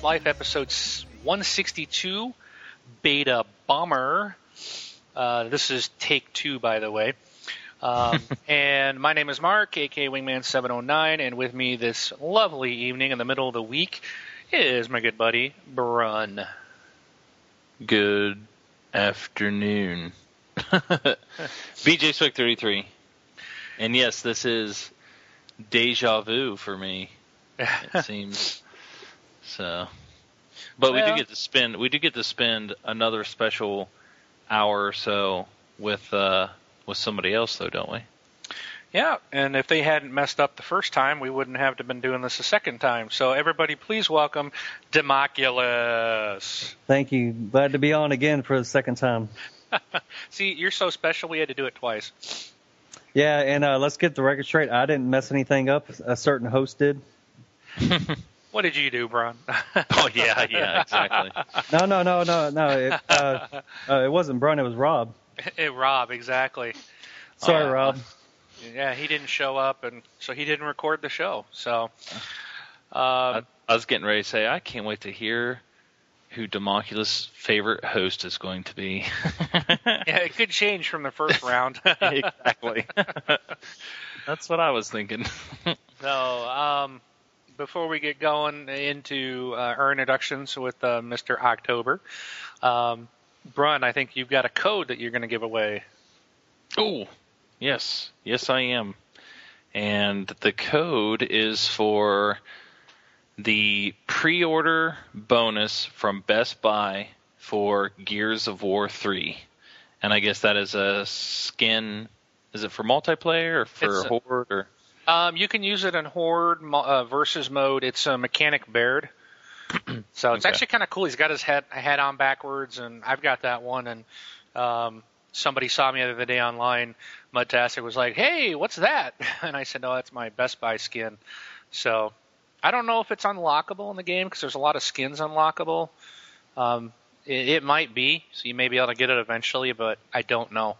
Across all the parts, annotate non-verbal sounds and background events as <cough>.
Xbox Live episode 162, Beta Bummer. Uh, this is take two, by the way. Um, <laughs> and my name is Mark, aka Wingman709, and with me this lovely evening in the middle of the week is my good buddy, Brun. Good afternoon. <laughs> BJ Swick 33. And yes, this is deja vu for me. It <laughs> seems so. But we do get to spend we do get to spend another special hour or so with uh with somebody else though, don't we? Yeah, and if they hadn't messed up the first time, we wouldn't have to been doing this a second time. So everybody, please welcome Democulus. Thank you. Glad to be on again for the second time. <laughs> See, you're so special, we had to do it twice. Yeah, and uh, let's get the record straight. I didn't mess anything up. A certain host did. <laughs> What did you do, Bron? <laughs> Oh yeah, yeah, exactly. <laughs> No, no, no, no, no. It, uh, <laughs> uh, it wasn't Brun. It was Rob. Eh, Rob, exactly. Sorry, Uh, Rob. Yeah, he didn't show up, and so he didn't record the show. So, um, I, I was getting ready to say I can't wait to hear who Democulus' favorite host is going to be. yeah, it could change from the first round. exactly. That's what I was thinking. So, um, before we get going into uh, our introductions with uh, Mr. October, um, Brun, I think you've got a code that you're going to give away. Oh, yes, yes, I am. And the code is for the pre-order bonus from Best Buy for Gears of War 3. And I guess that is a skin. Is it for multiplayer or for It's a- or? Um, you can use it in Horde mo- uh, versus mode. It's a mechanic Baird. <clears throat> so it's Okay. actually kind of cool. He's got his head head on backwards, and I've got that one. And um, somebody saw me the other day online. Mudtastic was like, "Hey, what's that?" <laughs> And I said, "No, that's my Best Buy skin." So I don't know if it's unlockable in the game because there's a lot of skins unlockable. Um, it, it might be, so you may be able to get it eventually, but I don't know.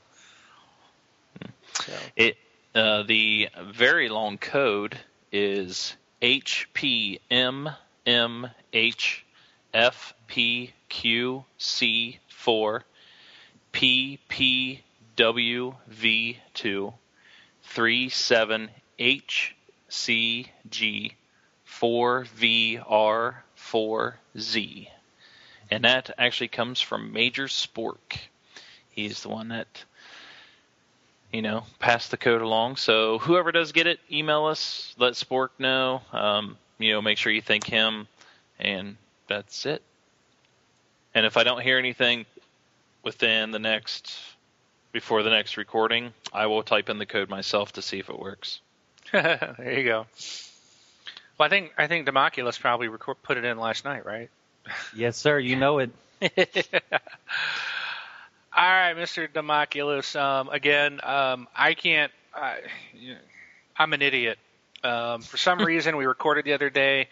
So. It uh, the very long code is HPMMHFPQC4 PPWV2 37HCG4VR4Z. And that actually comes from Major Spork. He's the one that you know, pass the code along. So whoever does get it, email us, let Spork know. Um, you know, make sure you thank him, and that's it. And if I don't hear anything within the next, before the next recording, I will type in the code myself to see if it works. <laughs> there you go. Well, I think I think Democulus probably record, put it in last night, right? Yes, sir. You know it. <laughs> All right, Mr. Democulus. Um, again, um, I can't. I, I'm an idiot. Um, for some <laughs> reason, we recorded the other day.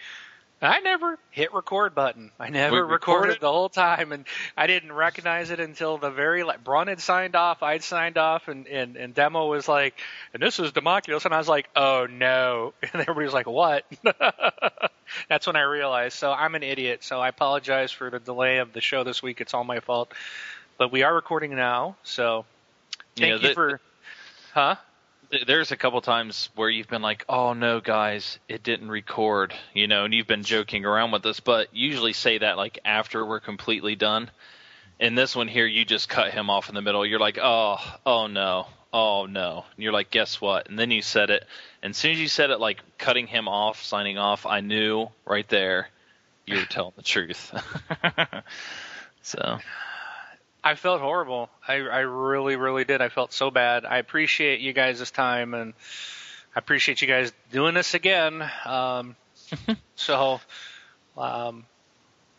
I never hit record button. I never recorded recorded? the whole time, and I didn't recognize it until the very like Braun had signed off, I'd signed off, and and and demo was like, and this is Democulus, and I was like, oh no, <laughs> and everybody was like, what? <laughs> That's when I realized. So I'm an idiot. So I apologize for the delay of the show this week. It's all my fault. But we are recording now, so You thank know, you the- for, huh? There's a couple times where you've been like, "Oh no, guys, it didn't record," you know, and you've been joking around with us, but usually say that like after we're completely done. In this one here, you just cut him off in the middle. You're like, "Oh, oh no, oh no," and you're like, "Guess what?" And then you said it, and as soon as you said it, like cutting him off, signing off, I knew right there you were telling the truth. <laughs> so I felt horrible. I, I really, really did. I felt so bad. I appreciate you guys this time, and I appreciate you guys doing this again. Um, <laughs> so, um,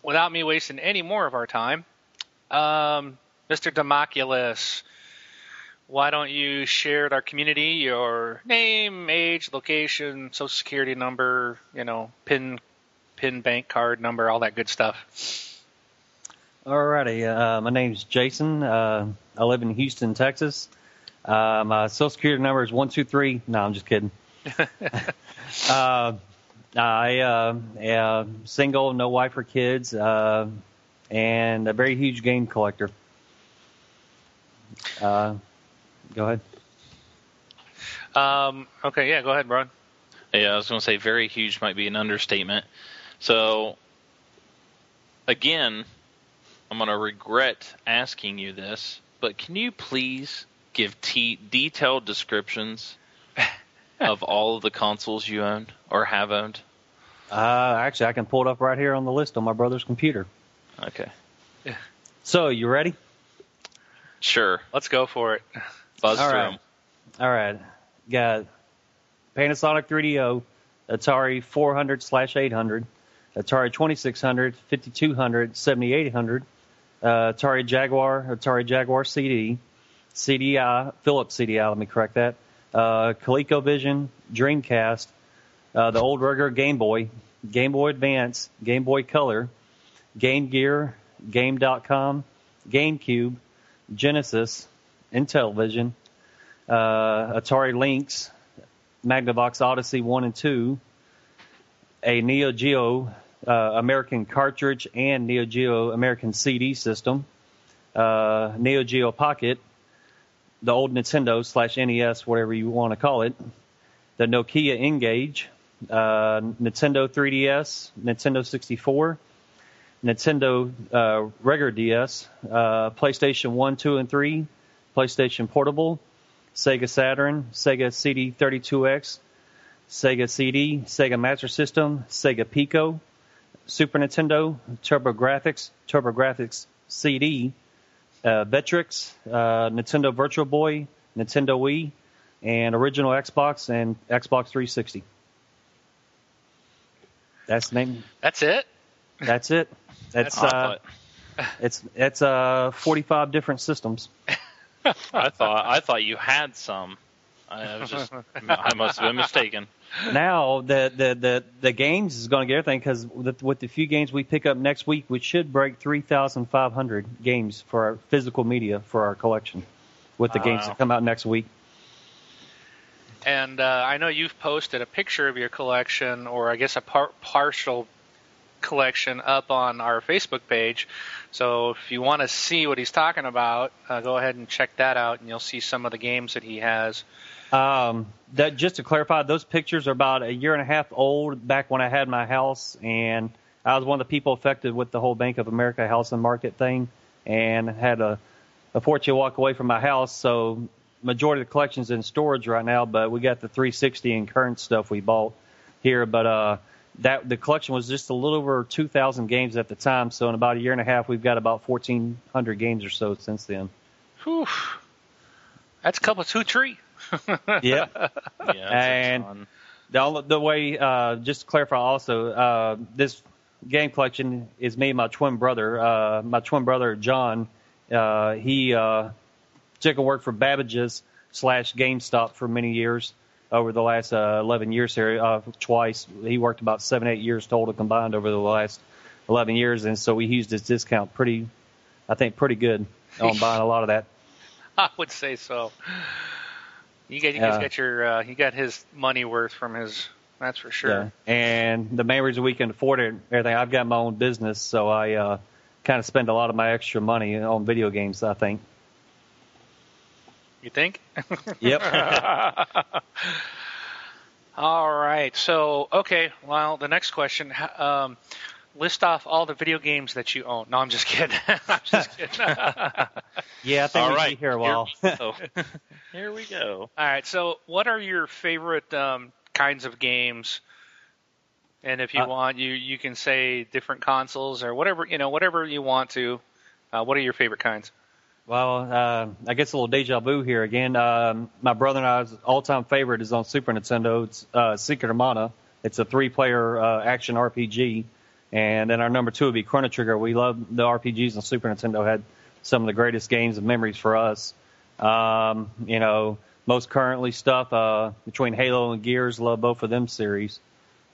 without me wasting any more of our time, um, Mr. Democulus, why don't you share with our community your name, age, location, social security number, you know, pin, pin bank card number, all that good stuff. Alrighty. Uh, my name's Jason. Uh, I live in Houston, Texas. Uh, my social security number is one two three. No, I'm just kidding. <laughs> uh, I uh, uh, single, no wife or kids, uh, and a very huge game collector. Uh, go ahead. Um, okay, yeah, go ahead, Brian. Yeah, I was going to say very huge might be an understatement. So, again, I'm going to regret asking you this, but can you please give t- detailed descriptions <laughs> of all of the consoles you own or have owned? Uh, actually, I can pull it up right here on the list on my brother's computer. Okay. So, you ready? Sure. Let's go for it. Buzz All through right. 'em. All right. Got Panasonic 3DO, Atari 400 slash 800, Atari 2600, 5200, 7800, uh, Atari Jaguar, Atari Jaguar CD, CDI, Philips CDI, let me correct that, uh, ColecoVision, Dreamcast, uh, the old regular Game Boy, Game Boy Advance, Game Boy Color, Game Gear, Game.com, GameCube, Genesis, Intellivision, uh, Atari Lynx, Magnavox Odyssey 1 and 2, a Neo Geo uh, American cartridge and Neo Geo American CD system, uh, Neo Geo Pocket, the old Nintendo slash NES, whatever you want to call it, the Nokia N-Gage, uh, Nintendo 3DS, Nintendo 64, Nintendo uh, regular DS, uh, PlayStation 1, 2, and 3, PlayStation Portable, Sega Saturn, Sega CD32X, Sega CD, Sega Master System, Sega Pico, Super Nintendo, TurboGrafx, TurboGrafx CD, uh, Vectrex, uh, Nintendo Virtual Boy, Nintendo Wii, and original Xbox and Xbox 360. That's name. That's it. That's it. That's I uh, it's it's uh 45 different systems. <laughs> I thought I thought you had some. I was just I must have been mistaken. <laughs> now the the the, the games is going to get everything because with, with the few games we pick up next week, we should break 3,500 games for our physical media for our collection with the games that come out next week. And uh, I know you've posted a picture of your collection, or I guess a par- partial collection, up on our Facebook page. So if you want to see what he's talking about, uh, go ahead and check that out, and you'll see some of the games that he has. Um, that just to clarify, those pictures are about a year and a half old. Back when I had my house, and I was one of the people affected with the whole Bank of America house and market thing, and had a a fortune walk away from my house. So majority of the collection's in storage right now, but we got the 360 and current stuff we bought here. But uh, that the collection was just a little over 2,000 games at the time. So in about a year and a half, we've got about 1,400 games or so since then. Whew. That's a couple two tree. Yep. Yeah, <laughs> And- The, only- the way, uh, just to clarify also, uh, this game collection is me and my twin brother. Uh, my twin brother, John, uh, he uh, took a work for Babbage's slash GameStop for many years over the last uh, 11 years here, uh, twice. He worked about seven, eight years total combined over the last 11 years, and so we used his discount pretty, I think, pretty good on <laughs> buying a lot of that. I would say so. You got you guys Yeah. got your uh, you got his money worth from his. That's for sure. Yeah. And the main reason we can afford it, everything, I've got my own business, so I uh, kind of spend a lot of my extra money on video games. I think. You think? <laughs> Yep. <laughs> All right. So, okay. Well, the next question. Um, list off all the video games that you own. No, I'm just kidding. <laughs> I'm just <laughs> kidding. <laughs> yeah, I think All we'd right, be here a while. Here we go. Here we go. all right. So, what are your favorite um, kinds of games? And if you Uh, want, you you can say different consoles or whatever you know, whatever you want to. Uh, what are your favorite kinds? well, uh, I guess a little deja vu here again. Um, my brother and I's all-time favorite is on Super Nintendo. It's uh, Secret of Mana. It's a three-player uh, action RPG. And then our number two would be Chrono Trigger. We love the RPGs and Super Nintendo. Had some of the greatest games and memories for us. Um, you know, most currently stuff uh, between Halo and Gears. Love both of them series,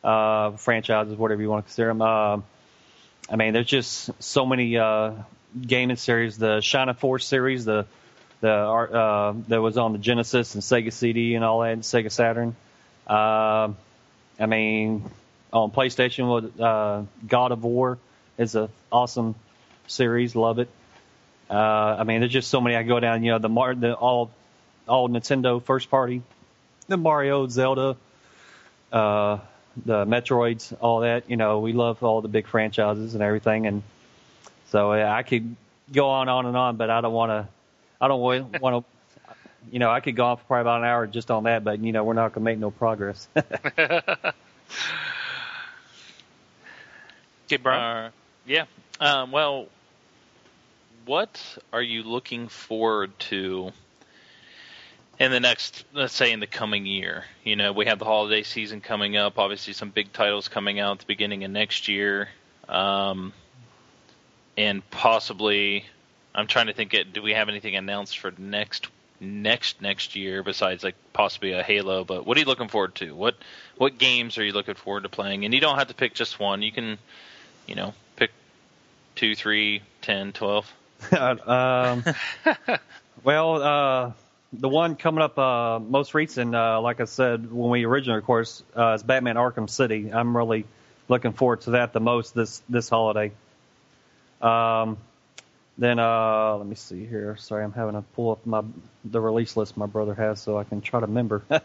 uh, franchises, whatever you want to consider them. Uh, I mean, there's just so many uh, gaming series. The Shining Force series, the the uh, that was on the Genesis and Sega CD and all that, and Sega Saturn. Uh, I mean, on PlayStation with uh, God of War is a awesome series. Love it. Uh, I mean, there's just so many. I go down, you know, the Mar, the all, all Nintendo first party, the Mario, Zelda, uh, the Metroids, all that. You know, we love all the big franchises and everything, and so I could go on, on and on, but I don't want to. I don't <laughs> want to. You know, I could go on for probably about an hour just on that, but you know, we're not going to make no progress. <laughs> <laughs> Okay, Brian. Uh, yeah. Um, well, what are you looking forward to in the next, let's say, in the coming year? You know, we have the holiday season coming up. Obviously, some big titles coming out at the beginning of next year, um, and possibly, I'm trying to think. It, do we have anything announced for next next next year besides like possibly a Halo? But what are you looking forward to? What what games are you looking forward to playing? And you don't have to pick just one. You can, you know, pick two, three, ten, twelve. <laughs> um, well, uh, the one coming up uh, most recent, uh, like I said when we originally, of course, uh, is Batman Arkham City. I'm really looking forward to that the most this this holiday. Um, then uh, let me see here. Sorry, I'm having to pull up my the release list my brother has so I can try to remember. <laughs> Got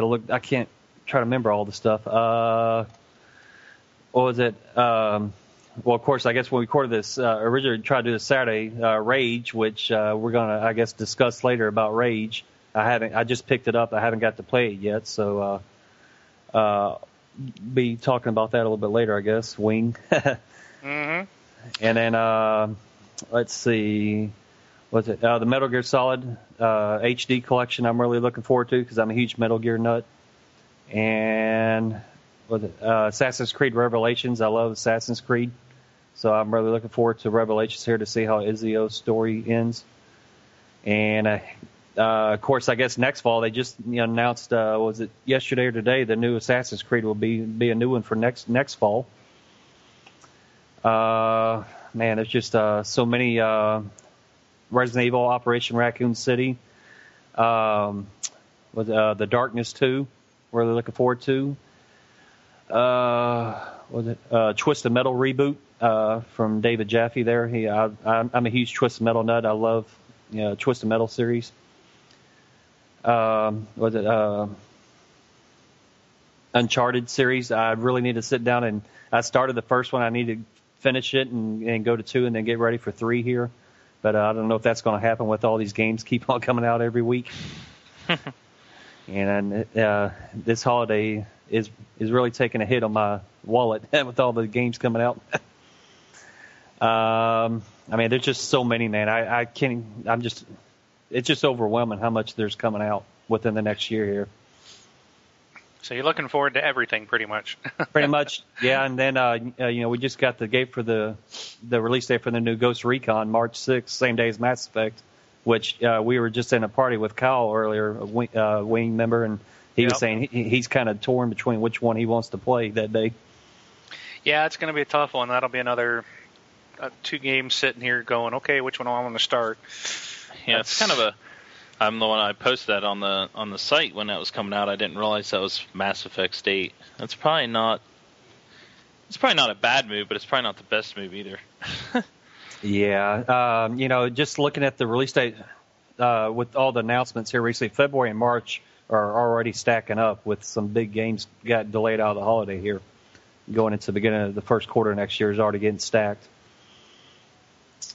to look. I can't try to remember all the stuff. Uh, what was it? Um, well, of course, I guess when we recorded this, uh, originally tried to do this Saturday, uh, Rage, which uh, we're gonna, I guess, discuss later about Rage. I haven't, I just picked it up. I haven't got to play it yet, so uh, uh, be talking about that a little bit later, I guess. Wing. <laughs> mm-hmm. And then uh, let's see, what's it? Uh, the Metal Gear Solid uh, HD collection. I'm really looking forward to because I'm a huge Metal Gear nut. And uh, Assassin's Creed Revelations? I love Assassin's Creed, so I'm really looking forward to Revelations here to see how Ezio's story ends. And uh, uh, of course, I guess next fall they just you know, announced uh, was it yesterday or today the new Assassin's Creed will be be a new one for next next fall. Uh, man, there's just uh, so many uh, Resident Evil, Operation Raccoon City, um, with uh, the Darkness 2, really looking forward to. Uh, was it uh, Twisted Metal reboot uh, from David Jaffe? There, he, I, I'm, I'm a huge Twisted Metal nut. I love you know, Twisted Metal series. Um, was it uh, Uncharted series? I really need to sit down and I started the first one. I need to finish it and, and go to two and then get ready for three here. But uh, I don't know if that's going to happen with all these games keep on coming out every week. <laughs> and uh, this holiday is is really taking a hit on my wallet <laughs> with all the games coming out. <laughs> um, I mean, there's just so many, man. I, I can't. I'm just. It's just overwhelming how much there's coming out within the next year here. So you're looking forward to everything, pretty much. <laughs> pretty much, yeah. And then, uh, uh, you know, we just got the gate for the the release date for the new Ghost Recon, March 6th, same day as Mass Effect, which uh, we were just in a party with Kyle earlier, a wing, uh, wing member, and he Yep. was saying he, he's kind of torn between which one he wants to play that day. yeah, it's going to be a tough one. That'll be another uh, two games sitting here going, okay, which one do I want to start? Yeah, it's kind of a. I'm the one I posted that on the on the site when that was coming out. I didn't realize that was Mass Effect State. That's probably not. It's probably not a bad move, but it's probably not the best move either. <laughs> Yeah, um, you know, just looking at the release date uh, with all the announcements here recently, February and March are already stacking up with some big games got delayed out of the holiday here. Going into the beginning of the first quarter next year is already getting stacked.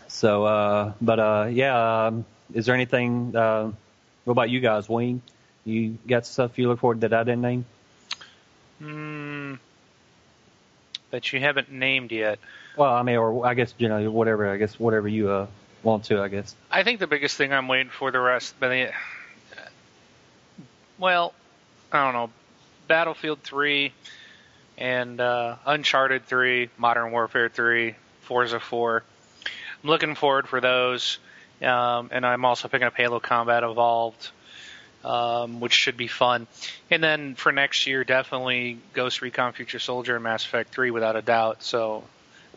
So, uh, but uh, yeah, um, is there anything? Uh, what about you guys, Wayne? You got stuff you look forward to that I didn't name? Hmm. That you haven't named yet. Well, I mean, or I guess you know whatever. I guess whatever you uh, want to. I guess. I think the biggest thing I'm waiting for the rest, but well, I don't know, Battlefield 3 and uh, Uncharted 3, Modern Warfare 3, Forza 4. I'm looking forward for those, um, and I'm also picking up Halo Combat Evolved, um, which should be fun. And then for next year, definitely Ghost Recon Future Soldier and Mass Effect 3 without a doubt. So,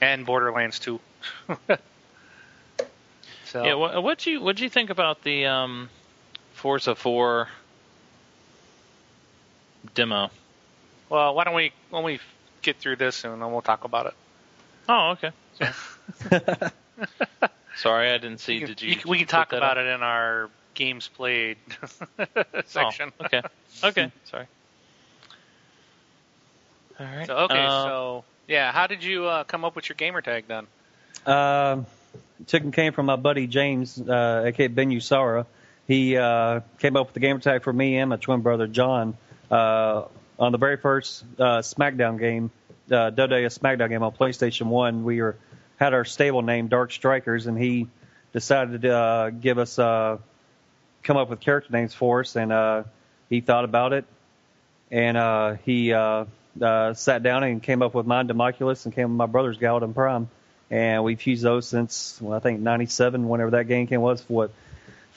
and Borderlands 2. <laughs> so Yeah, what what you what do you think about the um, Forza 4 demo? Well, why don't we when we get through this and then we'll talk about it. Oh, okay. <laughs> Sorry, I didn't see. Did you? can- we can talk about it in our games played <laughs> section. Oh, okay. Okay. <laughs> Sorry. All right. So, okay, Uh, so yeah, how did you uh, come up with your gamer tag then? Um, chicken came from my buddy James, uh, aka Ben Usara. He uh, came up with the gamer tag for me and my twin brother John uh, on the very first uh, SmackDown game, uh, WWE SmackDown game on PlayStation One. We were had our stable name Dark Strikers, and he decided to uh, give us uh, come up with character names for us, and uh, he thought about it, and uh, he uh, uh, sat down and came up with mine, Democulus, and came with my brother's Galadin Prime and we've used those since well, I think '97, whenever that game came was for what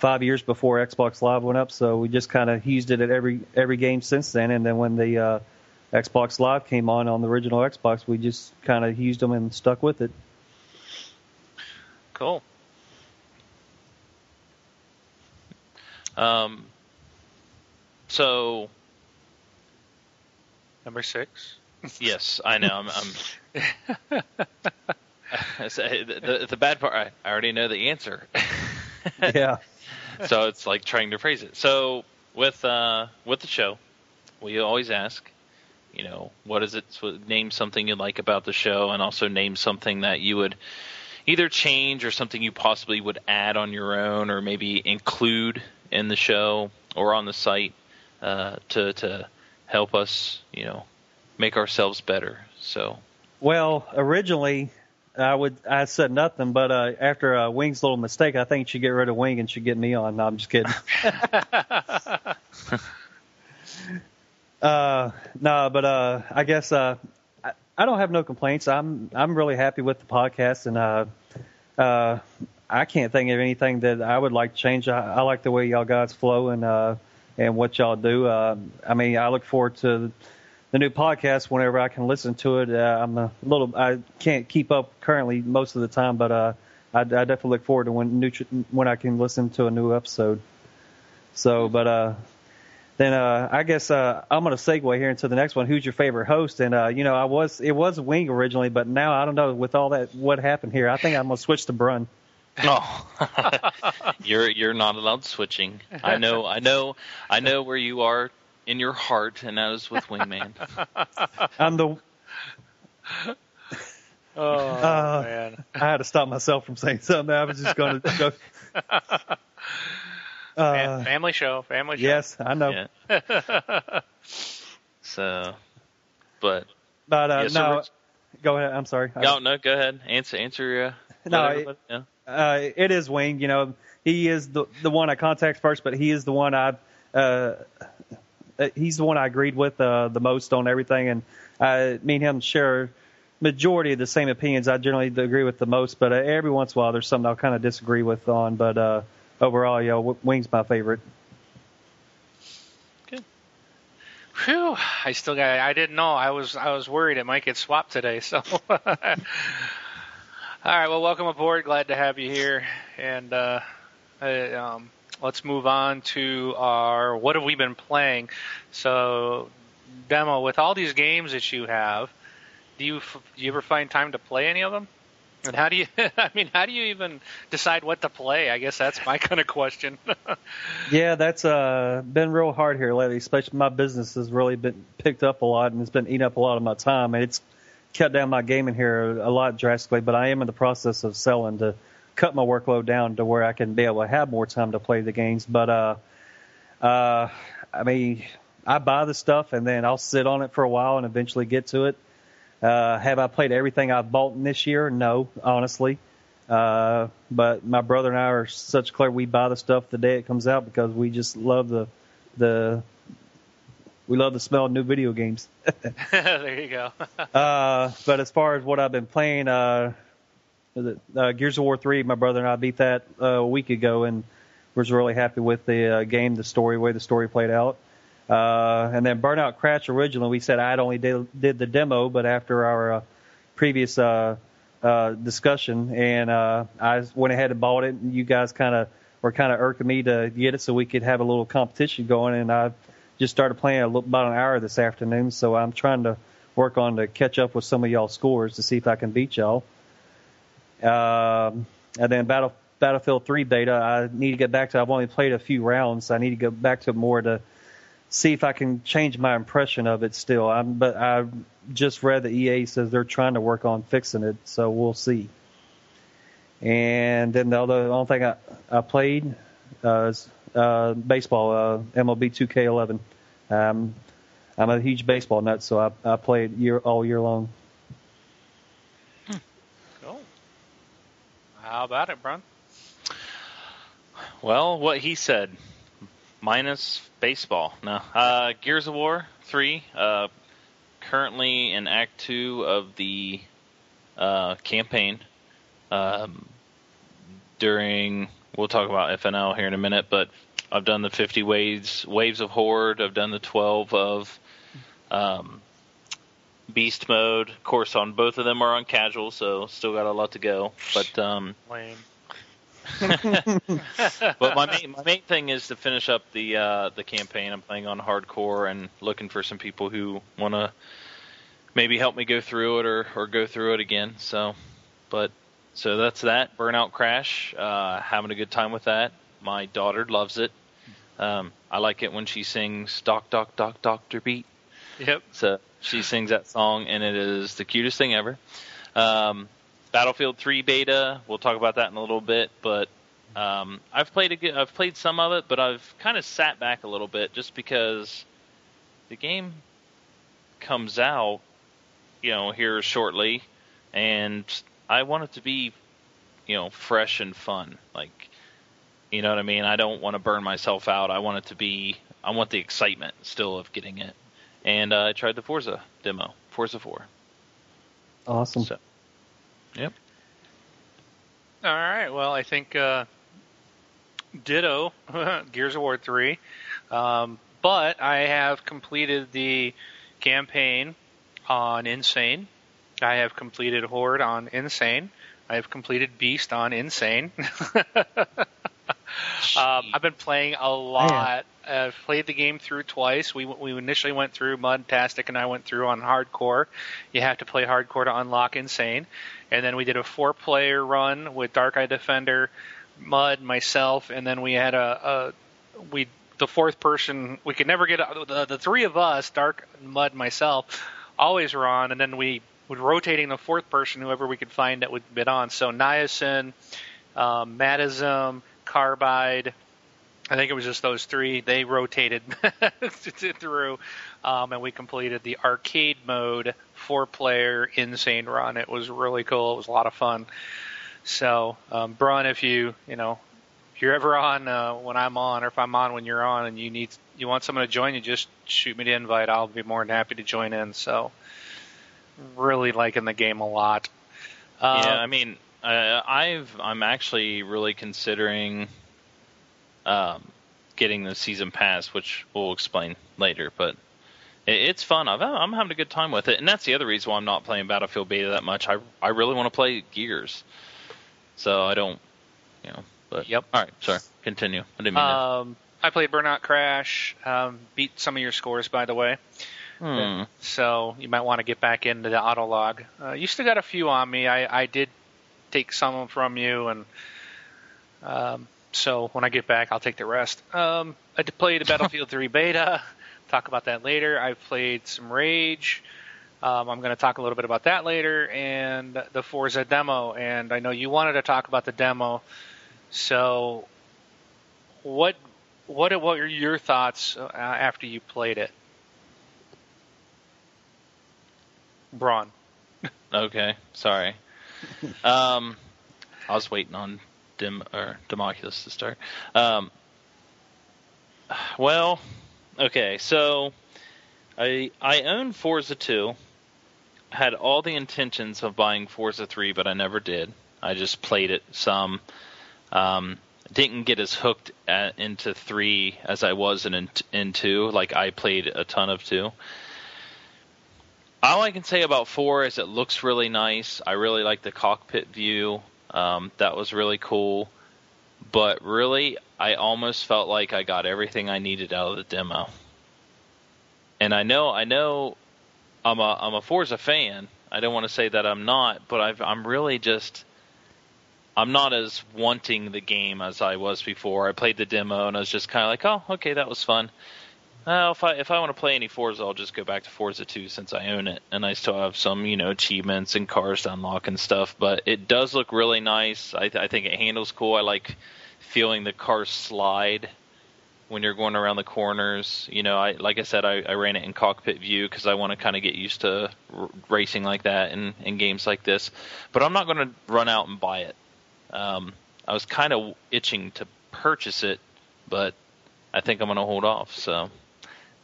five years before Xbox Live went up. So we just kind of used it at every every game since then. And then when the uh, Xbox Live came on on the original Xbox, we just kind of used them and stuck with it. Cool. Um. So Number six. yes, I know. I'm. I'm <laughs> <laughs> the, the, the bad part, I, I already know the answer. yeah. <laughs> so it's like trying to phrase it. So with uh, with the show, we always ask, you know, what is it? Name something you like about the show, and also name something that you would either change or something you possibly would add on your own, or maybe include in the show or on the site uh, to to help us, you know, make ourselves better. So Well, originally I would I said nothing, but uh, after uh, Wing's little mistake, I think she get rid of Wing and she get me on. No, I'm just kidding. <laughs> <laughs> uh, no, but uh, I guess uh, I, I don't have no complaints. I'm I'm really happy with the podcast, and uh, uh, I can't think of anything that I would like to change. I, I like the way y'all guys flow and uh, and what y'all do. Uh, I mean, I look forward to the new podcast whenever I can listen to it. Uh, I'm a little I can't keep up currently most of the time, but uh, I, I definitely look forward to when new when I can listen to a new episode. So, but uh, then uh, I guess uh, I'm gonna segue here into the next one. Who's your favorite host? And uh, you know, I was it was Wing originally, but now I don't know with all that what happened here. I think I'm gonna switch to Brun. Oh, <laughs> you're you're not allowed switching. I know, I know, I know where you are in your heart, and that is with Wingman. <laughs> I'm the <laughs> Oh <laughs> Uh, man. I had to stop myself from saying something. I was just gonna go. Uh, family show. Family show. yes, I know. Yeah. So, but But uh, Yeah, so no, Rich- go ahead. I'm sorry. no, no, go ahead. Answer, answer. Uh, No, it- everybody know. uh, it is Wing. You know, he is the the one I contact first, but he is the one I. Uh, he's the one I agreed with uh, the most on everything, and I, me and him share majority of the same opinions. I generally agree with the most, but uh, every once in a while there's something I'll kind of disagree with on. But uh, overall, yeah, Wing's my favorite. Whew, I still got. I didn't know. I was. I was worried it might get swapped today. So. <laughs> All right. Well, welcome aboard. Glad to have you here. And uh, uh, um, let's move on to our. What have we been playing? So, demo with all these games that you have. Do you do you ever find time to play any of them? And how do you? <laughs> I mean, how do you even decide what to play? I guess that's my <laughs> kind of question. <laughs> Yeah, that's uh, been real hard here lately. Especially my business has really been picked up a lot, and it's been eating up a lot of my time, and it's cut down my gaming here a lot drastically. But I am in the process of selling to cut my workload down to where I can be able to have more time to play the games. But uh, uh, I mean, I buy the stuff and then I'll sit on it for a while and eventually get to it. Uh, have I played everything I've bought in this year? No, honestly. Uh, but my brother and I are such clear. We buy the stuff the day it comes out because we just love the the we love the smell of new video games. <laughs> there you go. <laughs> Uh, but as far as what I've been playing, uh, uh, Gears of War 3, my brother and I beat that uh, a week ago and was really happy with the uh, game, the story, way the story played out. Uh, and then Burnout Crash originally, we said I'd only did, did the demo, but after our uh, previous uh, uh, discussion, and uh, I went ahead and bought it, and you guys kind of were kind of irking me to get it so we could have a little competition going, and I just started playing a little, about an hour this afternoon, so I'm trying to work on to catch up with some of y'all scores to see if I can beat y'all. Um, and then Battle Battlefield 3 beta, I need to get back to. I've only played a few rounds. So I need to go back to more to see if I can change my impression of it. Still, I'm, but I just read that EA says they're trying to work on fixing it, so we'll see. And then the other the only thing I, I played uh, is uh, baseball, uh, MLB 2K11. Um, I'm a huge baseball nut, so I, I play it year all year long. How about it, Bron? Well, what he said, minus baseball. No, uh, Gears of War three. Uh, currently in Act two of the uh, campaign. Um, during we'll talk about FNL here in a minute, but I've done the 50 waves waves of Horde. I've done the 12 of um, Beast mode. Of course, on both of them are on casual, so still got a lot to go. But um, Lame. <laughs> but my main my main thing is to finish up the uh, the campaign. I'm playing on hardcore and looking for some people who want to maybe help me go through it or or go through it again. So, but so that's that. Burnout Crash. Uh, having a good time with that. My daughter loves it. Um, I like it when she sings "Doc Doc Doc Doctor Beat." Yep. So she sings that song, and it is the cutest thing ever. Um, Battlefield 3 beta. We'll talk about that in a little bit, but um, I've played a I've played some of it, but I've kind of sat back a little bit just because the game comes out, you know, here shortly, and I want it to be, you know, fresh and fun. Like, you know what I mean? I don't want to burn myself out. I want it to be, I want the excitement still of getting it. And uh, I tried the Forza demo, Forza 4. Awesome. So, yep. All right. Well, I think uh, ditto <laughs> Gears of War three, um, but I have completed the campaign on Insane. I have completed Horde on Insane. I have completed Beast on Insane. <laughs> um, I've been playing a lot. I've played the game through twice. We we initially went through Mudtastic and I went through on hardcore. You have to play hardcore to unlock Insane, and then we did a four-player run with Dark Eye Defender, Mud, myself, and then we had a, a we the fourth person. We could never get the, the three of us, Dark, Mud, myself, always were on, and then we would rotating the fourth person, whoever we could find that would bid on. So Niacin, um, Matism, Carbide. I think it was just those three. They rotated <laughs> through, um, and we completed the arcade mode four-player insane run. It was really cool. It was a lot of fun. So, um, Braun, if you you know if you're ever on uh, when I'm on, or if I'm on when you're on, and you need you want someone to join you, just shoot me the invite. I'll be more than happy to join in. So, really liking the game a lot. Uh, yeah, I mean, uh, I've I'm actually really considering um, getting the season pass, which we'll explain later. But it, it's fun. I've, I'm having a good time with it, and that's the other reason why I'm not playing Battlefield Beta that much. I I really want to play Gears, so I don't, you know. But Yep. All right, sorry. Continue. I didn't mean. Um, I played Burnout Crash. Um, beat some of your scores, by the way. Hmm. So you might want to get back into the Autolog. Uh, you still got a few on me. I, I did take some from you, and um, so when I get back, I'll take the rest. Um, I played Battlefield 3 beta. Talk about that later. I played some Rage. Um, I'm going to talk a little bit about that later, and the Forza demo. And I know you wanted to talk about the demo. So, what what what were your thoughts uh, after you played it, Braun? Okay, sorry. um, I was waiting on Dim or Democulus to start. Um, well, okay, so I I own Forza 2. Had all the intentions of buying Forza 3, but I never did. I just played it some. Um, didn't get as hooked at, into 3 as I was in in 2. Like I played a ton of 2. All I can say about four is it looks really nice. I really like the cockpit view. Um, that was really cool. But really, I almost felt like I got everything I needed out of the demo. And I know, I know, I'm a I'm a Forza fan. I don't want to say that I'm not, but I've, I'm really just I'm not as wanting the game as I was before. I played the demo and I was just kind of like, oh, okay, that was fun. Uh, if I if I want to play any Forza, I'll just go back to Forza 2 since I own it, and I still have some you know achievements and cars to unlock and stuff. But it does look really nice. I, I think it handles cool. I like feeling the car slide when you're going around the corners. You know, I like I said, I, I ran it in cockpit view because I want to kind of get used to r- racing like that in, in games like this. But I'm not going to run out and buy it. Um, I was kind of itching to purchase it, but I think I'm going to hold off. So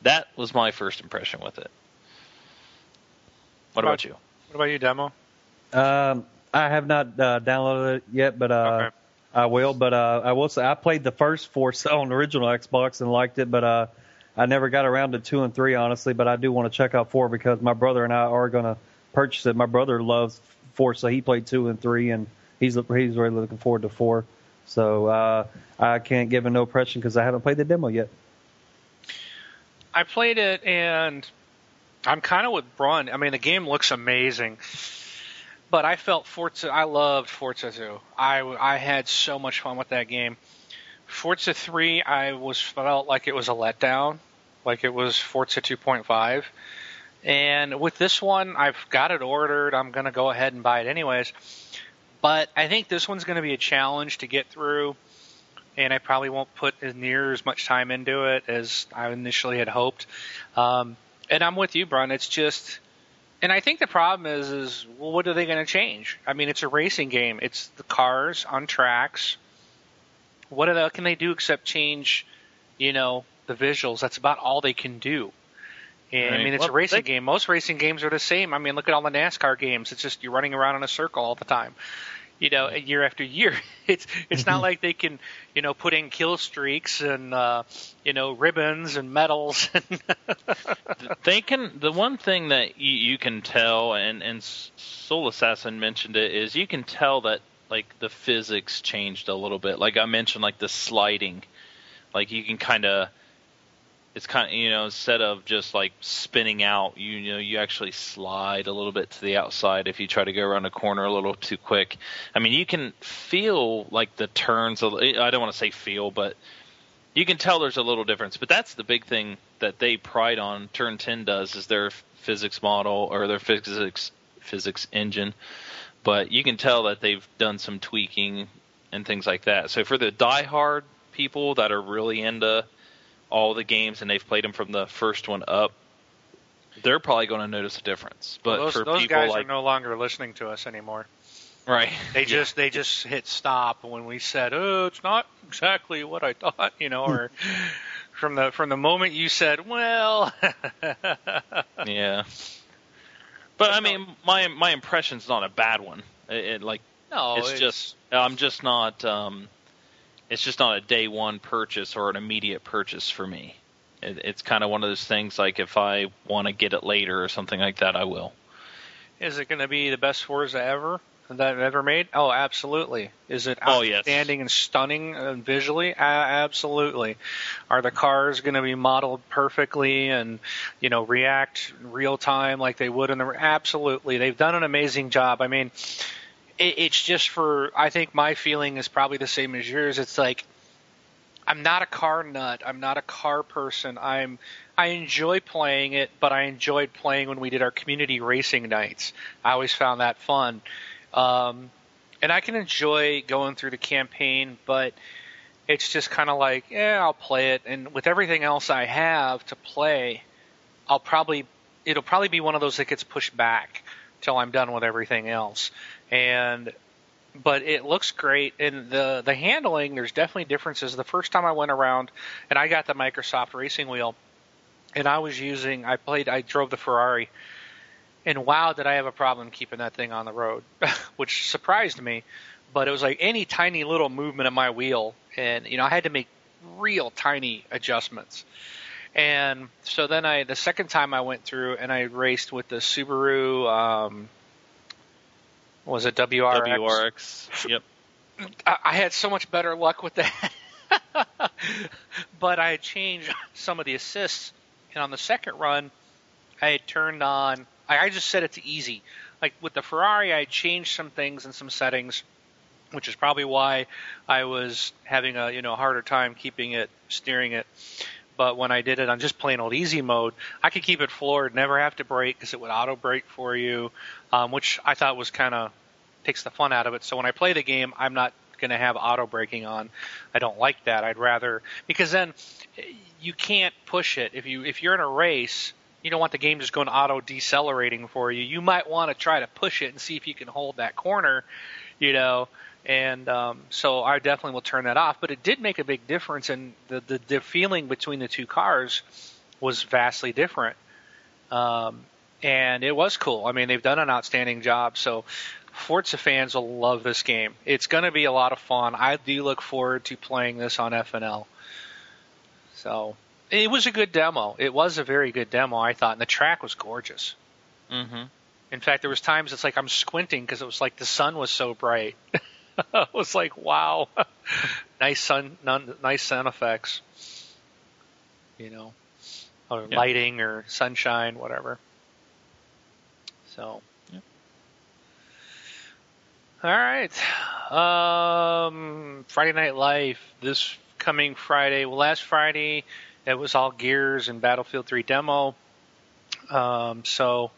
that was my first impression with it. What about, you? What about you, demo? Um, I have not uh, downloaded it yet, but uh, Okay. I will. But uh, I will say I played the first Forza on original Xbox and liked it, but uh, I never got around to two and three, honestly. But I do want to check out four because my brother and I are going to purchase it. My brother loves four, so he played two and three, and he's he's really looking forward to four. So uh, I can't give him no impression because I haven't played the demo yet. I played it and I'm kind of with Brun. I mean, the game looks amazing, but I felt Forza. I loved Forza 2. I I had so much fun with that game. Forza 3, I was felt like it was a letdown, like it was Forza 2.5. And with this one, I've got it ordered. I'm gonna go ahead and buy it anyways. But I think this one's to be a challenge to get through and I probably won't put as near as much time into it as I initially had hoped. Um, and I'm with you, Brun. It's just, and I think the problem is, is well, what are they going to change? I mean, it's a racing game. It's the cars on tracks. What they, can they do except change, you know, the visuals? That's about all they can do. And I mean, it's Well, a racing they- game. Most racing games are the same. I mean, look at all the NASCAR games. It's just you're running around in a circle all the time. You know, year after year. <laughs> It's it's not like they can, you know, put in kill streaks and uh, you know ribbons and medals. <laughs> they can the one thing that you, you can tell and and soul assassin mentioned it is you can tell that like the physics changed a little bit like i mentioned like the sliding like you can kind of it's kind of you know instead of just like spinning out you, you know you actually slide a little bit to the outside if you try to go around a corner a little too quick i mean you can feel like the turns i don't want to say feel but you can tell there's a little difference, but that's the big thing that they pride on. Turn 10 does is their physics model or their physics physics engine, but you can tell that they've done some tweaking and things like that. So for the diehard people that are really into all the games and they've played them from the first one up, they're probably going to notice a difference. But those for those people guys like are no longer listening to us anymore. right, <laughs> They Yeah. just they just hit stop when we said, "Oh, it's not exactly what I thought," you know, or <laughs> from the from the moment you said, "Well," <laughs> yeah. But I mean, my my impression's not a bad one. It, it like no, it's, just I'm just not um, it's just not a day one purchase or an immediate purchase for me. It, it's kind of one of those things like if I want to get it later or something like that, I will. Is it going to be the best Forza ever that I've ever made? Oh, absolutely. Is it Oh, yes. outstanding and stunning uh, visually? Absolutely. Are the cars going to be modeled perfectly and you know react real time like they would in the? Absolutely. They've done an amazing job. I mean, it, it's just for. I think my feeling is probably the same as yours. It's like. I'm not a car nut. I'm not a car person. I'm I enjoy playing it, but I enjoyed playing when we did our community racing nights. I always found that fun. Um, and I can enjoy going through the campaign, but it's just kind of like, yeah, I'll play it. And with everything else I have to play, I'll probably it'll probably be one of those that gets pushed back till I'm done with everything else. And but it looks great. And the the handling there's definitely differences. The first time i went around and i got the microsoft racing wheel and i was using i played i drove the ferrari. And wow did i have a problem keeping that thing on the road <laughs> which surprised me. But it was like any tiny little movement of my wheel and you know i had to make real tiny adjustments and so then i the second time i went through and i raced with the subaru um was it WRX? WRX. Yep. I I had so much better luck with that. <laughs> but I had changed some of the assists, and on the second run, I had turned on. I, I just set it to easy. Like with the Ferrari, I had changed some things and some settings, which is probably why I was having a you know harder time keeping it steering it. But when I did it on just plain old easy mode, I could keep it floored, never have to brake because it would auto brake for you, um, which I thought was kind of takes the fun out of it. So when I play the game, I'm not going to have auto braking on. I don't like that. I'd rather because then you can't push it if you if you're in a race. You don't want the game just going auto decelerating for you. You might want to try to push it and see if you can hold that corner, you know. And um, so I definitely will turn that off. But it did make a big difference, and the the, the feeling between the two cars was vastly different. Um, and it was cool. I mean, they've done an outstanding job. So Forza fans will love this game. It's going to be a lot of fun. I do look forward to playing this on FNL. So it was a good demo. It was a very good demo, I thought, and the track was gorgeous. Mm-hmm. In fact, there was times it's like I'm squinting because it was like the sun was so bright. <laughs> <laughs> it was like, wow, <laughs> nice sun, nice sun effects. You know, or Yeah. lighting or sunshine, whatever. So. Yeah. All right. Um, Friday Night Live this coming Friday. Well, last Friday it was all Gears and Battlefield 3 demo. Um, so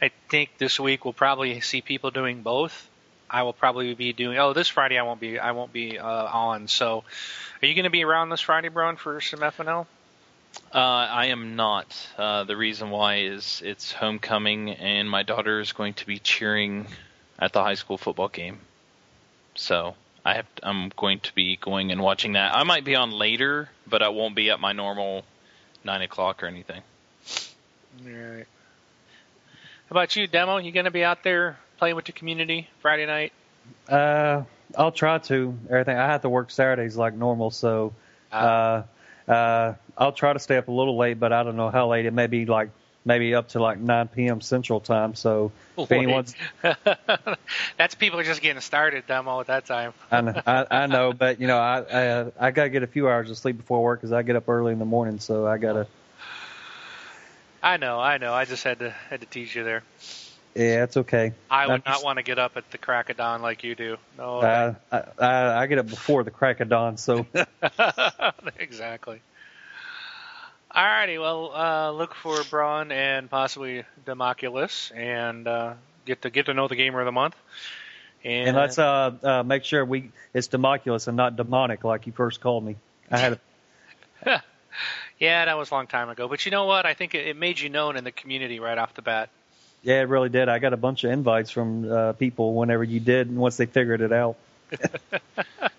I think this week we'll probably see people doing both. I will probably be doing. Oh, this Friday I won't be. I won't be uh, on. So, are you going to be around this Friday, Brown, for some FNL? Uh, I am not. Uh, the reason why is it's homecoming, and my daughter is going to be cheering at the high school football game. So I have. I'm going to be going and watching that. I might be on later, but I won't be at my normal nine o'clock or anything. All right. How about you, Demo? You going to be out there playing with the community Friday night? Uh, I'll try to. Everything. I have to work Saturdays like normal, so uh, uh, I'll try to stay up a little late, but I don't know how late. It may be like maybe up to like 9 p.m. Central Time. So if anyone's, <laughs> That's people are just getting started, Demo, at that time. <laughs> I know, I, I know, but you know, I I, I gotta get a few hours of sleep before work because I get up early in the morning, so I gotta. I know, I know. I just had to had to tease you there. Yeah, it's okay. I would not want to get up at the crack of dawn like you do. No, Uh, I, I I get up before the crack of dawn, so <laughs> exactly. Alrighty, well, uh, look for Braun and possibly Democulus, and uh, get to get to know the gamer of the month. And, and let's uh, uh make sure we it's Democulus and not demonic like you first called me. I had a, <laughs> <laughs> yeah, that was a long time ago. But you know what? I think it, it made you known in the community right off the bat. Yeah, it really did. I got a bunch of invites from uh, people whenever you did, and once they figured it out. <laughs>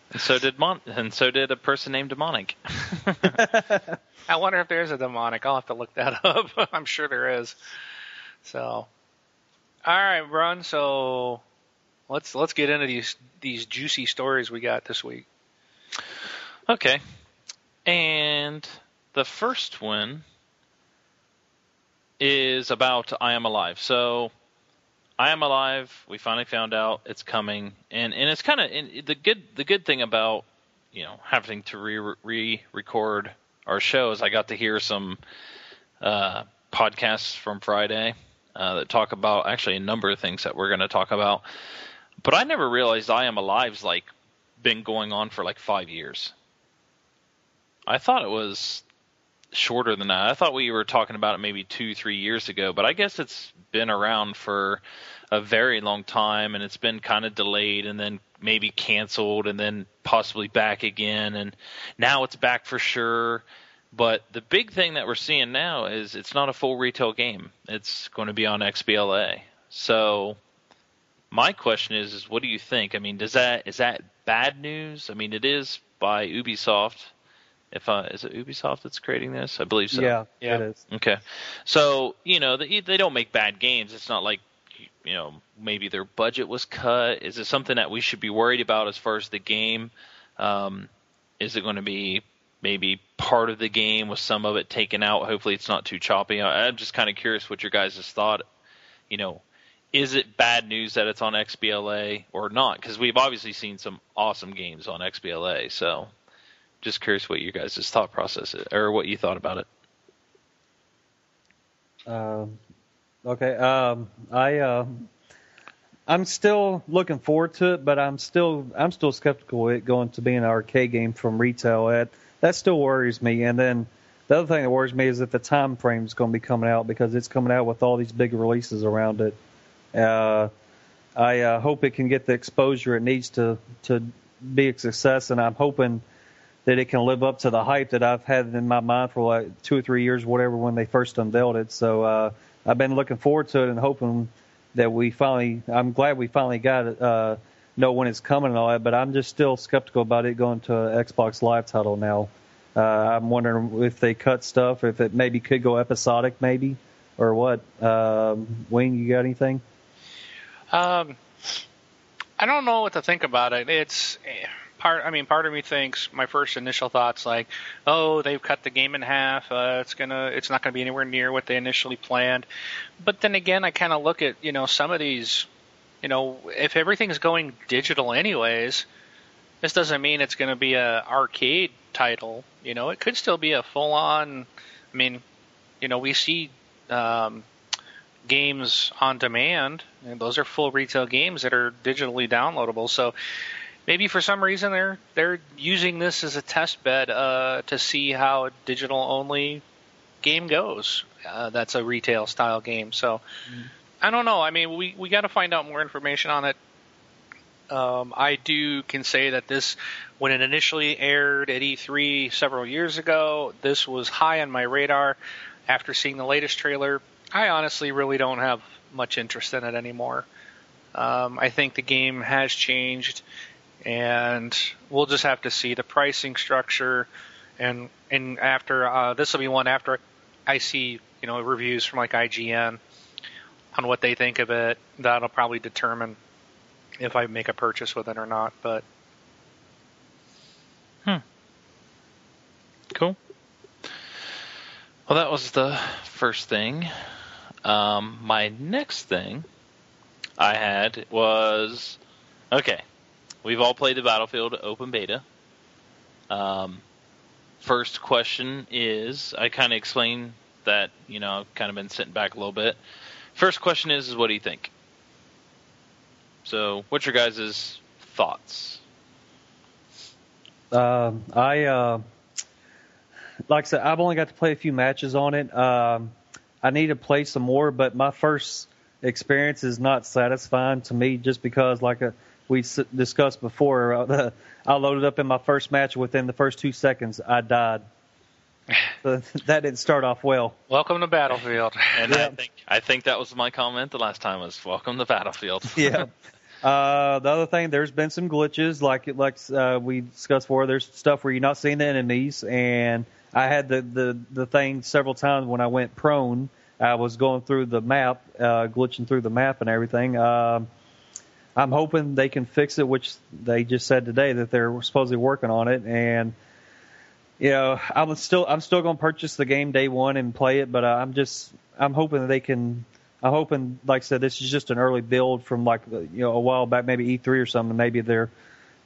And so did Mon- and so did a person named Demonic. <laughs> I wonder if there's a demonic. I'll have to look that up. <laughs> I'm sure there is. So, all right, Ron. So let's let's get into these these juicy stories we got this week. Okay. And the first one is about I Am Alive. So I Am Alive, we finally found out it's coming and and it's kind of the good the good thing about, you know, having to re re record our shows, I got to hear some uh podcasts from Friday uh, that talk about actually a number of things that we're going to talk about. But I never realized I Am Alive's like been going on for like 5 years. I thought it was shorter than that. I thought we were talking about it maybe two, three years ago, but I guess it's been around for a very long time and it's been kind of delayed and then maybe canceled and then possibly back again and now it's back for sure. But the big thing that we're seeing now is it's not a full retail game. It's going to be on XBLA. So my question is, is what do you think? I mean, does that is that bad news? I mean, it is by Ubisoft. If uh, is it Ubisoft that's creating this? I believe so. yeah, Yeah. it is. Okay. So you know they, they don't make bad games. It's not like you know maybe their budget was cut. Is it something that we should be worried about as far as the game? Um, is it going to be maybe part of the game with some of it taken out? Hopefully it's not too choppy. I, I'm just kind of curious what your guys' thought. You know, is it bad news that it's on XBLA or not? Because we've obviously seen some awesome games on XBLA. So just curious what your guys' thought process is, or what you thought about it. Um, okay. Um, I uh, I'm still looking forward to it, but I'm still I'm still skeptical it going to be an arcade game from retail. That that still worries me. And then the other thing that worries me is that the time frame is going to be coming out because it's coming out with all these big releases around it. Uh, I uh, hope it can get the exposure it needs to to be a success, and I'm hoping that it can live up to the hype that I've had in my mind for like two or three years, whatever, when they first unveiled it. So uh, I've been looking forward to it and hoping that we finally. I'm glad we finally got it. Uh, know when it's coming and all that, but I'm just still skeptical about it going to an Xbox Live title now. Uh, I'm wondering if they cut stuff, if it maybe could go episodic, maybe, or what. Um, Wayne, you got anything? Um, I don't know what to think about it. It's part. I mean, part of me thinks my first initial thoughts like, oh, they've cut the game in half. Uh, it's gonna, it's not gonna be anywhere near what they initially planned. But then again, I kind of look at you know some of these. You know, if everything's going digital anyways, this doesn't mean it's going to be a arcade title. You know, it could still be a full on. I mean, you know, we see um, games on demand, and those are full retail games that are digitally downloadable. So maybe for some reason they're they're using this as a test bed uh, to see how a digital only game goes. Uh, that's a retail style game. So mm. I don't know. I mean, we we got to find out more information on it. Um, I do can say that this, when it initially aired at E3 several years ago, this was high on my radar. After seeing the latest trailer, I honestly really don't have much interest in it anymore. Um, I think the game has changed, and we'll just have to see the pricing structure. And and after uh, this will be one after I see you know reviews from like IGN on what they think of it. That'll probably determine if I make a purchase with it or not. But hmm, cool. Well, that was the first thing. Um, my next thing I had was okay. We've all played the Battlefield open beta. Um, first question is I kind of explained that you know I've kind of been sitting back a little bit. First question is, is what do you think? So, what's your guys' thoughts? Um, I uh, like I said, I've only got to play a few matches on it. Um, I need to play some more, but my first experience is not satisfying to me just because, like a, uh, we s- discussed before, uh, the, I loaded up in my first match. Within the first two seconds, I died. So <laughs> that didn't start off well. Welcome to Battlefield. <laughs> And yeah. I think I think that was my comment the last time was welcome to Battlefield. <laughs> yeah. Uh, the other thing, there's been some glitches, like like uh, we discussed before. There's stuff where you're not seeing the enemies, and I had the, the, the thing several times when I went prone. I was going through the map, uh, glitching through the map and everything. Uh, I'm hoping they can fix it, which they just said today that they're supposedly working on it. And you know, I'm still I'm still going to purchase the game day one and play it, but uh, I'm just I'm hoping that they can. I'm hoping, like I said, this is just an early build from like you know a while back, maybe E3 or something. Maybe they're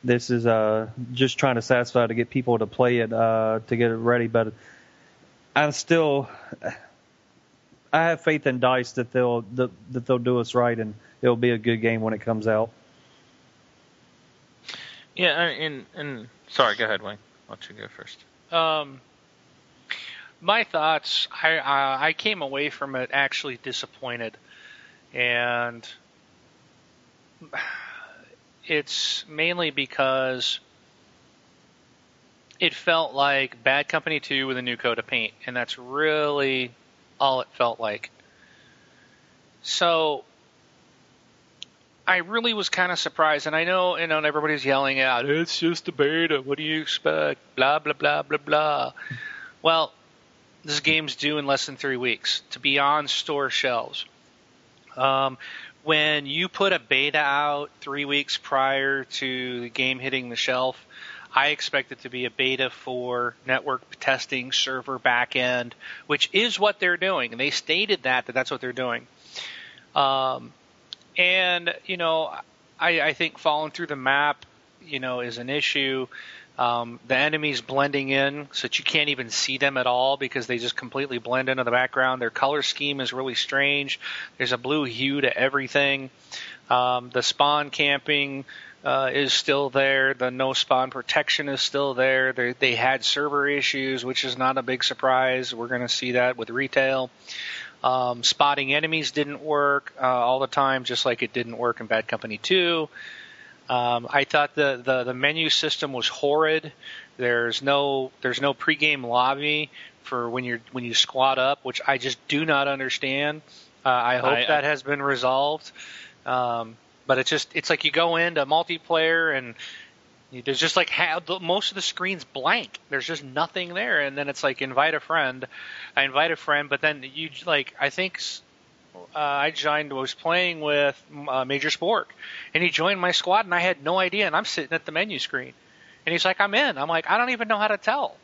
this is uh, just trying to satisfy to get people to play it uh, to get it ready. But I'm still, I have faith in Dice that they'll that, that they'll do us right and it'll be a good game when it comes out. Yeah, and and sorry, go ahead, Wayne. Why don't you go first? Um, my thoughts. I uh, I came away from it actually disappointed, and it's mainly because it felt like Bad Company 2 with a new coat of paint, and that's really all it felt like. So I really was kind of surprised, and I know, you know, everybody's yelling out, "It's just a beta. What do you expect?" Blah blah blah blah blah. well, this game's due in less than three weeks to be on store shelves. Um, when you put a beta out three weeks prior to the game hitting the shelf, I expect it to be a beta for network testing, server backend, which is what they're doing. And they stated that, that that's what they're doing. Um, and, you know, I, I think falling through the map, you know, is an issue. Um, the enemies blending in so that you can't even see them at all because they just completely blend into the background. Their color scheme is really strange. There's a blue hue to everything. Um, the spawn camping uh, is still there. The no spawn protection is still there. They, they had server issues, which is not a big surprise. We're going to see that with retail. Um, spotting enemies didn't work uh, all the time, just like it didn't work in Bad Company 2. Um, I thought the, the, the menu system was horrid. There's no there's no pregame lobby for when you're when you squat up, which I just do not understand. Uh, I hope I- that has been resolved. Um, but it's just it's like you go into multiplayer and you- there's just like ha- the, most of the screen's blank. There's just nothing there, and then it's like invite a friend. I invite a friend, but then you like I think uh, I joined was playing with uh, Major Sport, and he joined my squad, and I had no idea, and I'm sitting at the menu screen, and he's like, I'm in. I'm like, I don't even know how to tell.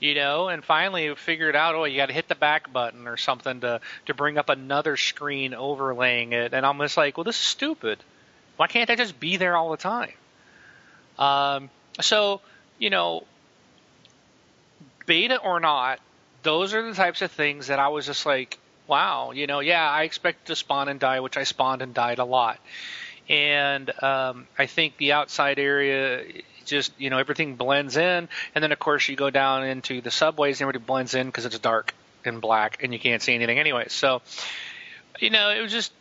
You know, and finally figured out, oh, you got to hit the back button or something to to bring up another screen overlaying it, and I'm just like, well, this is stupid. Why can't I just be there all the time? Um, so, you know, beta or not, those are the types of things that I was just like, wow, you know, yeah, I expect to spawn and die, which I spawned and died a lot. And um, I think the outside area just, you know, everything blends in. And then, of course, you go down into the subways and everybody blends in because it's dark and black and you can't see anything anyway. So, you know, it was just,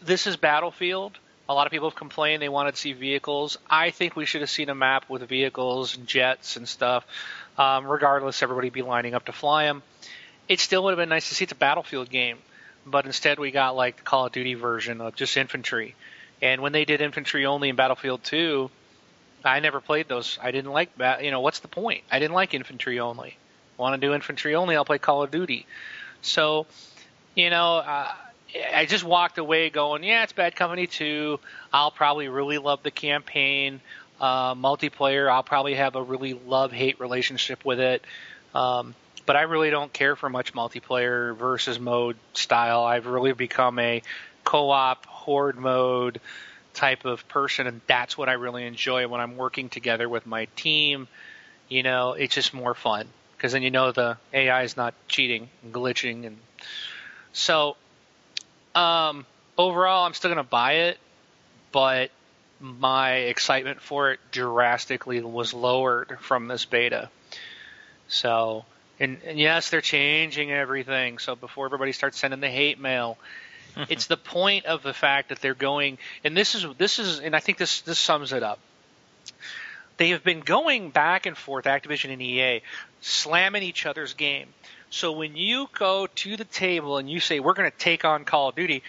this is Battlefield. A lot of people have complained they wanted to see vehicles. I think we should have seen a map with vehicles and jets and stuff. Um, regardless, everybody be lining up to fly them. It still would have been nice to see it's a Battlefield game, but instead we got like the Call of Duty version of just infantry. And when they did infantry only in Battlefield 2, I never played those. I didn't like that. You know, what's the point? I didn't like infantry only. Want to do infantry only? I'll play Call of Duty. So, you know, uh, I just walked away going, yeah, it's Bad Company 2. I'll probably really love the campaign. Uh, multiplayer, I'll probably have a really love hate relationship with it. Um, but I really don't care for much multiplayer versus mode style. I've really become a co op, horde mode type of person, and that's what I really enjoy when I'm working together with my team. You know, it's just more fun because then you know the AI is not cheating and glitching, and so um, overall, I'm still going to buy it, but my excitement for it drastically was lowered from this beta. So, and, and yes, they're changing everything. So before everybody starts sending the hate mail, <laughs> it's the point of the fact that they're going, and this is this is, and I think this this sums it up. They have been going back and forth, Activision and EA, slamming each other's game. So when you go to the table and you say we're going to take on Call of Duty,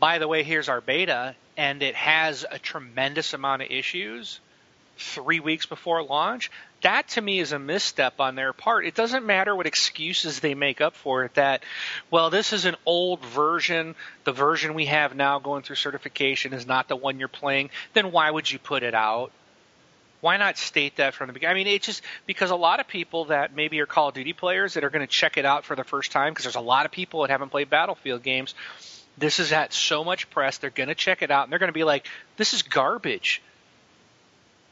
by the way, here's our beta, and it has a tremendous amount of issues three weeks before launch, that to me is a misstep on their part. It doesn't matter what excuses they make up for it that, well, this is an old version. The version we have now going through certification is not the one you're playing. Then why would you put it out? Why not state that from the beginning? I mean, it's just because a lot of people that maybe are Call of Duty players that are going to check it out for the first time because there's a lot of people that haven't played Battlefield games. This has had so much press. They're going to check it out and they're going to be like, this is garbage.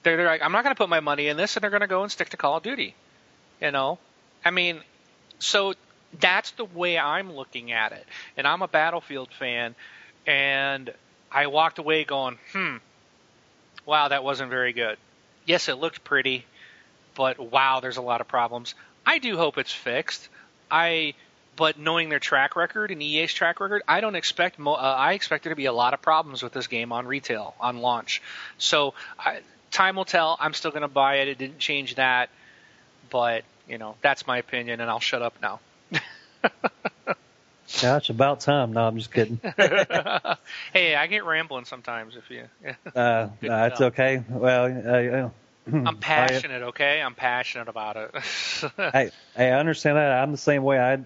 They're, they're like, I'm not going to put my money in this, and they're going to go and stick to Call of Duty. You know, I mean, so that's the way I'm looking at it. And I'm a Battlefield fan, and I walked away going, hmm, wow, that wasn't very good. Yes, it looked pretty, but wow, there's a lot of problems. I do hope it's fixed. I, but knowing their track record and EA's track record, I don't expect. Mo- uh, I expect there to be a lot of problems with this game on retail on launch. So I, time will tell. I'm still going to buy it. It didn't change that, but you know that's my opinion, and I'll shut up now. <laughs> Yeah, it's about time. No, I'm just kidding. <laughs> <laughs> hey, I get rambling sometimes. If you, <laughs> Uh, no, it's okay. Well, uh, I'm <clears throat> passionate. Okay, I'm passionate about it. I, I understand that. I'm the same way. I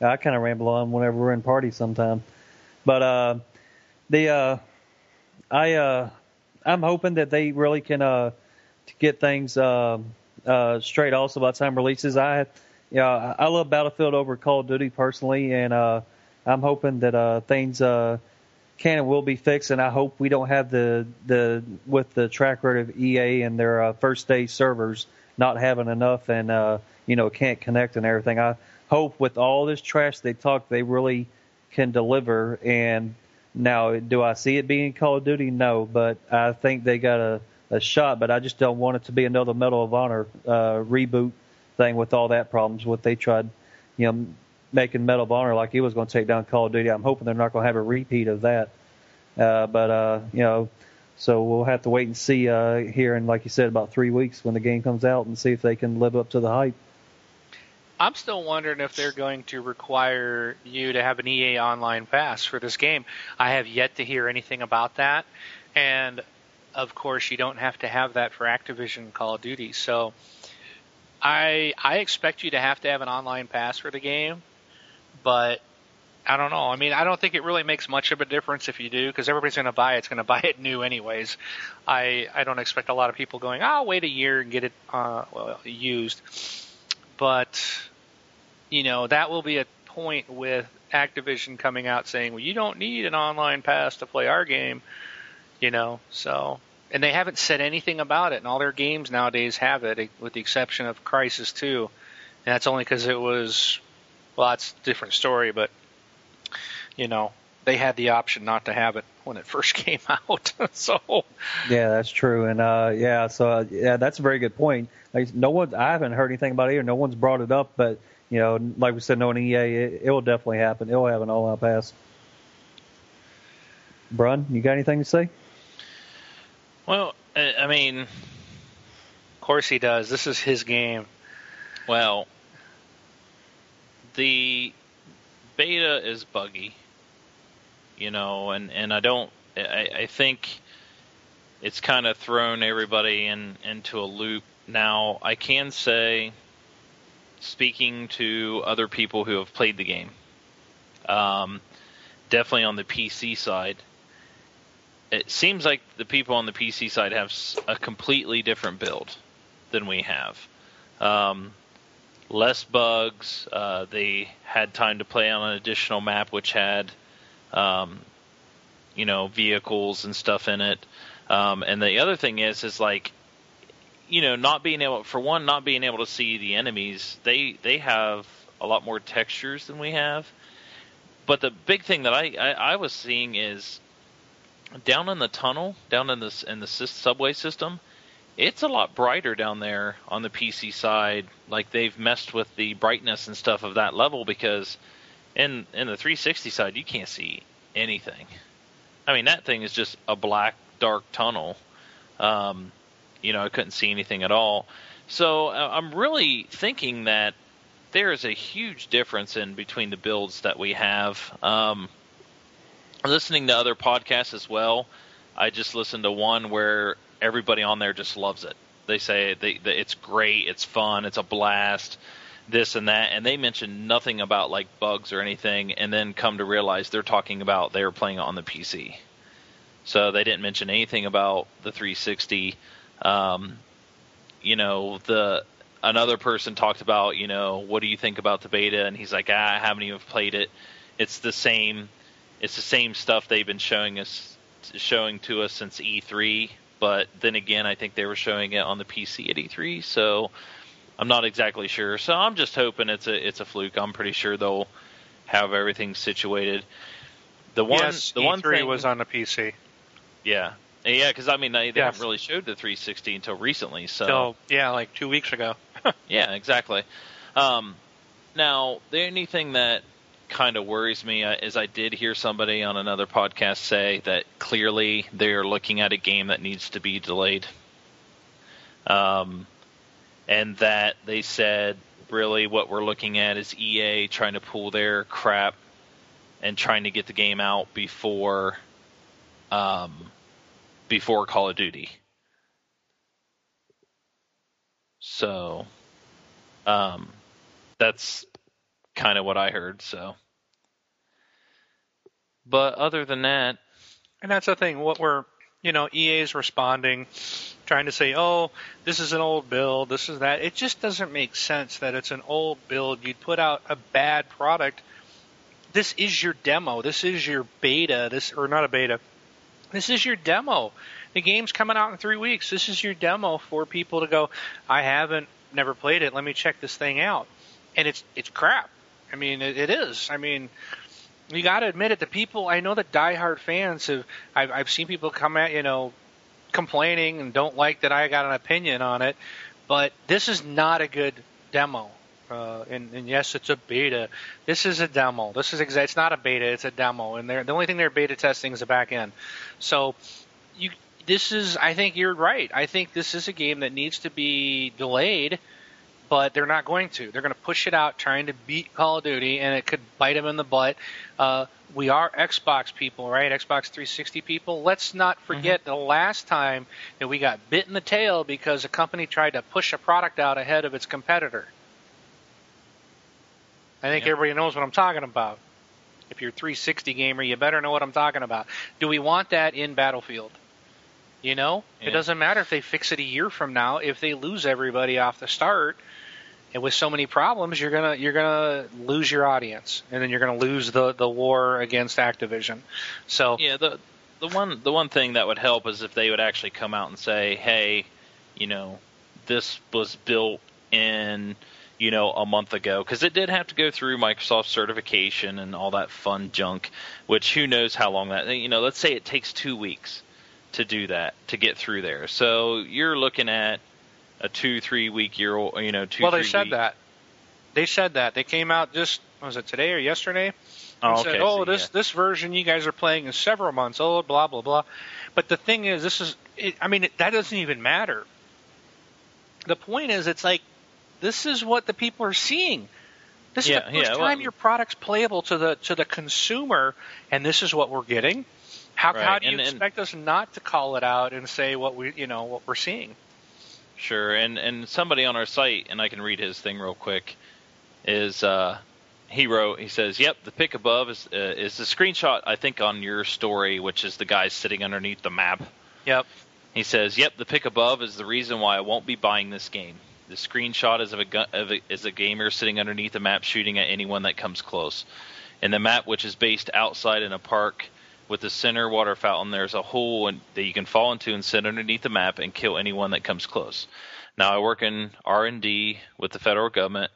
I kind of ramble on whenever we're in parties sometime. But uh, the uh, I uh, I'm hoping that they really can uh, to get things uh, uh, straight. Also, by the time releases, I yeah I I love Battlefield over Call of Duty personally, and uh, I'm hoping that uh, things uh, can and will be fixed, and I hope we don't have the the with the track record of EA and their uh, first day servers not having enough and uh, you know can't connect and everything. I hope with all this trash they talk, they really can deliver. And now, do I see it being Call of Duty? No, but I think they got a, a shot. But I just don't want it to be another Medal of Honor uh, reboot thing with all that problems. What they tried, you know, making Medal of Honor like he was going to take down Call of Duty. I'm hoping they're not going to have a repeat of that. Uh, but uh, you know, so we'll have to wait and see uh, here in, like you said, about three weeks when the game comes out and see if they can live up to the hype. I'm still wondering if they're going to require you to have an EA Online Pass for this game. I have yet to hear anything about that, and of course, you don't have to have that for Activision Call of Duty. So, I I expect you to have to have an online pass for the game, but I don't know. I mean, I don't think it really makes much of a difference if you do, because everybody's going to buy it. It's going <laughs> to buy it new anyways. I I don't expect a lot of people going, "I'll wait a year and get it uh, well used." But you know, that will be a point with Activision coming out saying, "Well, you don't need an online pass to play our game." You know, so and they haven't said anything about it, and all their games nowadays have it, with the exception of Crysis 2. And that's only because it was, well, that's a different story, but you know, they had the option not to have it when it <laughs> first came out. <laughs> so yeah, that's true, and uh, yeah, so uh, yeah, that's a very good point. Like, no one, I haven't heard anything about it either. No one's brought it up, but you know, like we said, knowing EA, it, it will definitely happen. It will have an all-out pass. Brun, you got anything to say? Well, I mean, of course he does. This is his game. Well, the beta is buggy you know, and and I don't. I, I think it's kind of thrown everybody in into a loop. Now I can say, speaking to other people who have played the game, um, definitely on the PC side, it seems like the people on the PC side have a completely different build than we have. Um, less bugs. Uh, they had time to play on an additional map, which had um, you know, vehicles and stuff in it. Um, and the other thing is, is like, you know, not being able, for one, not being able to see the enemies. They they have a lot more textures than we have. But the big thing that I, I, I was seeing is down in the tunnel, down in this in the subway system, it's a lot brighter down there on the PC side. Like they've messed with the brightness and stuff of that level because in in the 360 side, you can't see anything. I mean, that thing is just a black, dark tunnel. Um, you know, I couldn't see anything at all. So uh, I'm really thinking that there is a huge difference in between the builds that we have. Um, listening to other podcasts as well, I just listened to one where everybody on there just loves it. They say they, they, it's great, it's fun, it's a blast this and that, and they mention nothing about like bugs or anything, and then come to realize they're talking about they were playing it on the PC. So they didn't mention anything about the 360. Um, you know, the another person talked about, you know, what do you think about the beta? And he's like, ah, I haven't even played it. It's the same. It's the same stuff they've been showing us, showing to us since E3. But then again, I think they were showing it on the PC at E3. So I'm not exactly sure. So I'm just hoping it's a it's a fluke. I'm pretty sure they'll have everything situated. The one yes, the E3 one thing was on the PC. Yeah. Yeah, because I mean they, they yes. haven't really showed the 360 until recently. So Till, yeah, like two weeks ago. <laughs> yeah, exactly. Um, now the only thing that kind of worries me uh, is I did hear somebody on another podcast say that clearly they're looking at a game that needs to be delayed. Um, and that they said really what we're looking at is EA trying to pull their crap and trying to get the game out before um, before Call of Duty. So um, that's kind of what I heard. So, but other than that, and that's the thing. What we're you know EA is responding trying to say, oh, this is an old build, this is that. It just doesn't make sense that it's an old build. You'd put out a bad product this is your demo. This is your beta. This or not a beta. This is your demo. The game's coming out in three weeks. This is your demo for people to go. I haven't never played it. Let me check this thing out. And it's it's crap. I mean, it, it is. I mean, you got to admit it. The people I know that diehard fans have. I've, I've seen people come at you know complaining and don't like that I got an opinion on it. But this is not a good demo. Uh, and, and yes, it's a beta. This is a demo. This is exa- it's not a beta. It's a demo, and the only thing they're beta testing is the back end. So, you this is. I think you're right. I think this is a game that needs to be delayed, but they're not going to. They're going to push it out, trying to beat Call of Duty, and it could bite them in the butt. Uh, we are Xbox people, right? Xbox 360 people. Let's not forget mm-hmm. the last time that we got bit in the tail because a company tried to push a product out ahead of its competitor. I think yep. everybody knows what I'm talking about. If you're a 360 gamer, you better know what I'm talking about. Do we want that in Battlefield? You know, yeah. it doesn't matter if they fix it a year from now. If they lose everybody off the start, and with so many problems, you're gonna you're gonna lose your audience, and then you're gonna lose the the war against Activision. So yeah, the the one the one thing that would help is if they would actually come out and say, hey, you know, this was built in you know, a month ago because it did have to go through Microsoft certification and all that fun junk. Which who knows how long that you know. Let's say it takes two weeks to do that to get through there. So you're looking at a two three week year old you know two. Well, they said week. that. They said that they came out just was it today or yesterday? Oh, said, okay. oh, so, this yeah. this version you guys are playing is several months old. Blah blah blah. But the thing is, this is. It, I mean, it, that doesn't even matter. The point is, it's like this is what the people are seeing. This yeah, is the first yeah, time your product's playable to the to the consumer, and this is what we're getting. How, right. how do you and, expect and, us not to call it out and say what we you know what we're seeing? Sure, and and somebody on our site, and I can read his thing real quick, is uh, he wrote he says, "Yep, the pic above is uh, is the screenshot I think on your story, which is the guy sitting underneath the map." Yep. He says, "Yep, the pic above is the reason why I won't be buying this game. The screenshot is of a, gu- of a is a gamer sitting underneath the map shooting at anyone that comes close. and the map, which is based outside in a park with the center water fountain, there's a hole in, that you can fall into and sit underneath the map and kill anyone that comes close. Now, I work in R and D with the federal government,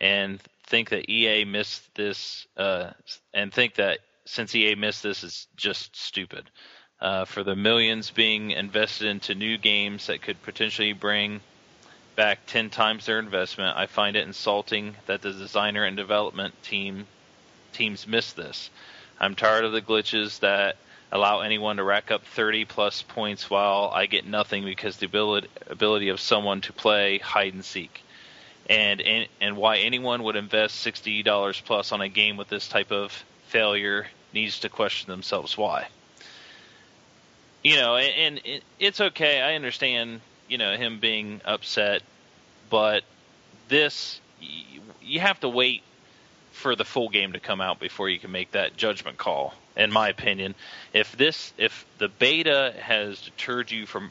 and think that EA missed this, uh, and think that since EA missed this, is just stupid." Uh, for the millions being invested into new games that could potentially bring back 10 times their investment. I find it insulting that the designer and development team teams miss this. I'm tired of the glitches that allow anyone to rack up 30 plus points while I get nothing because the ability ability of someone to play hide and seek. And and, and why anyone would invest $60 plus on a game with this type of failure needs to question themselves why. You know, and, and it's okay. I understand you know him being upset, but this you have to wait for the full game to come out before you can make that judgment call. In my opinion, if this if the beta has deterred you from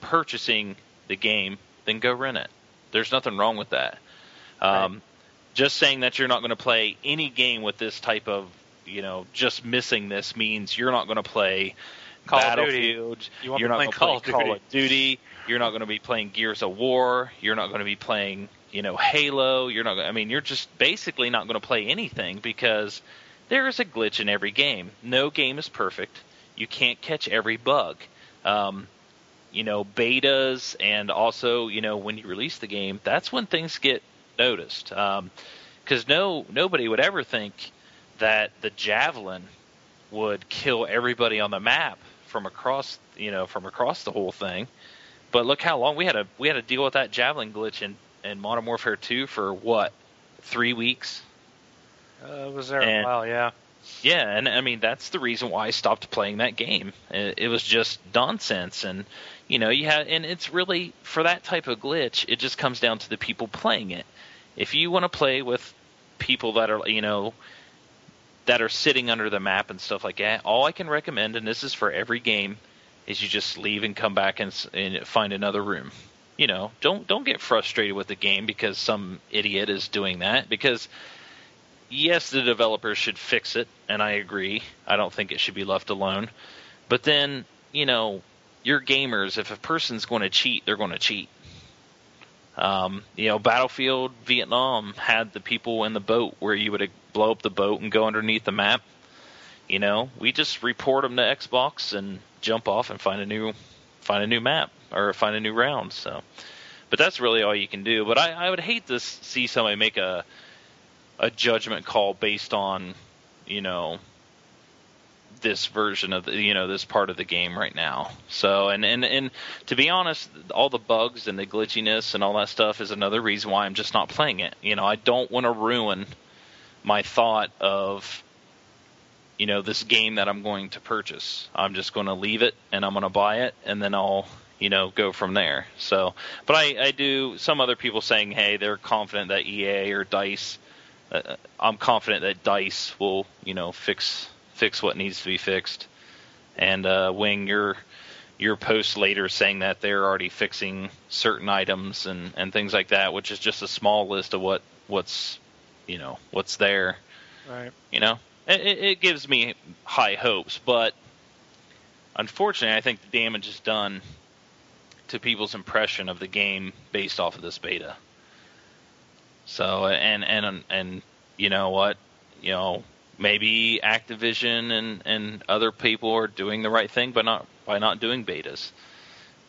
purchasing the game, then go rent it. There's nothing wrong with that. Um, right. Just saying that you're not going to play any game with this type of you know just missing this means you're not going to play Call Battlefield. You are not going to play Call, Call of Duty. You're not going to be playing Gears of War. You're not going to be playing, you know, Halo. You're not. I mean, you're just basically not going to play anything because there is a glitch in every game. No game is perfect. You can't catch every bug. Um, you know, betas and also, you know, when you release the game, that's when things get noticed. Because um, no, nobody would ever think that the javelin would kill everybody on the map from across you know from across the whole thing. But look how long we had to we had to deal with that javelin glitch in in Modern Warfare 2 for what three weeks. Uh, it was there and, a while, yeah. Yeah, and I mean that's the reason why I stopped playing that game. It, it was just nonsense, and you know you had, and it's really for that type of glitch. It just comes down to the people playing it. If you want to play with people that are you know that are sitting under the map and stuff like that. All I can recommend, and this is for every game, is you just leave and come back and, and find another room. You know, don't don't get frustrated with the game because some idiot is doing that because yes, the developers should fix it, and I agree. I don't think it should be left alone. But then, you know, you're gamers. If a person's going to cheat, they're going to cheat. Um, you know, Battlefield Vietnam had the people in the boat where you would blow up the boat and go underneath the map. You know, we just report them to Xbox and jump off and find a new find a new map or find a new round. So, but that's really all you can do. But I, I would hate to see somebody make a a judgment call based on you know this version of the, you know this part of the game right now. So and and and to be honest, all the bugs and the glitchiness and all that stuff is another reason why I'm just not playing it. You know, I don't want to ruin my thought of you know this game that I'm going to purchase. I'm just going to leave it and I'm going to buy it and then I'll you know go from there. So, but I I do some other people saying hey they're confident that EA or Dice. Uh, I'm confident that Dice will, you know, fix fix what needs to be fixed. And uh, Wing, your your post later saying that they're already fixing certain items and and things like that, which is just a small list of what what's you know what's there. Right. You know, it, it gives me high hopes, but unfortunately, I think the damage is done to people's impression of the game based off of this beta. So and and and you know what, you know maybe Activision and and other people are doing the right thing, but not by not doing betas.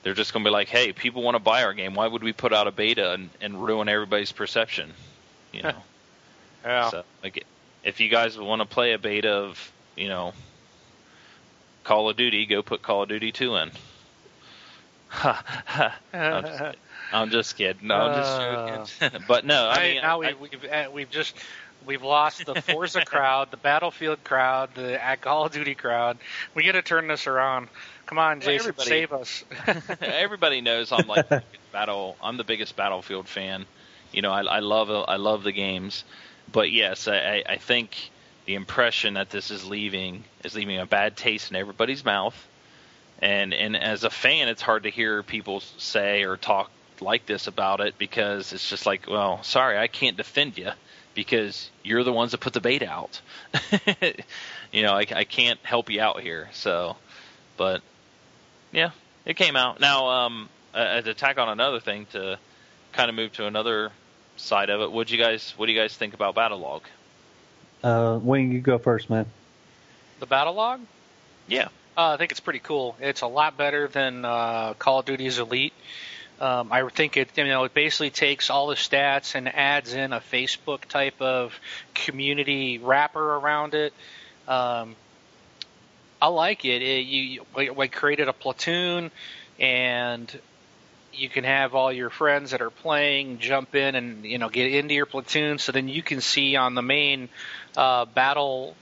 They're just going to be like, hey, people want to buy our game. Why would we put out a beta and, and ruin everybody's perception? You know. yeah. So like, if you guys want to play a beta of you know Call of Duty, go put Call of Duty two in. <laughs> I'm just kidding. I'm just kidding. No, I'm just joking. <laughs> but no, I mean, now I, we, we've uh, we've just we've lost the Forza <laughs> crowd, the Battlefield crowd, the Call of Duty crowd. We got to turn this around. Come on, Well, Jason, save us. everybody knows I'm like the biggest battle. I'm the biggest Battlefield fan. You know, I, I love I love the games, but yes, I, I- I think the impression that this is leaving is leaving a bad taste in everybody's mouth. And and as a fan, it's hard to hear people say or talk like this about it because it's just like, well, sorry, I can't defend you because you're the ones that put the bait out. <laughs> you know, I, I can't help you out here. So, but yeah, it came out. Now, um, uh, to tack on another thing to kind of move to another side of it, what you guys what do you guys think about Battlelog? Uh, Wing, you go first, man. the battle log. Yeah. Uh, I think it's pretty cool. It's a lot better than uh, Call of Duty's Elite. Um, I think it, you know, it basically takes all the stats and adds in a Facebook type of community wrapper around it. Um, I like it. it you, we created a platoon, and you can have all your friends that are playing jump in and you know get into your platoon, so then you can see on the main uh, battle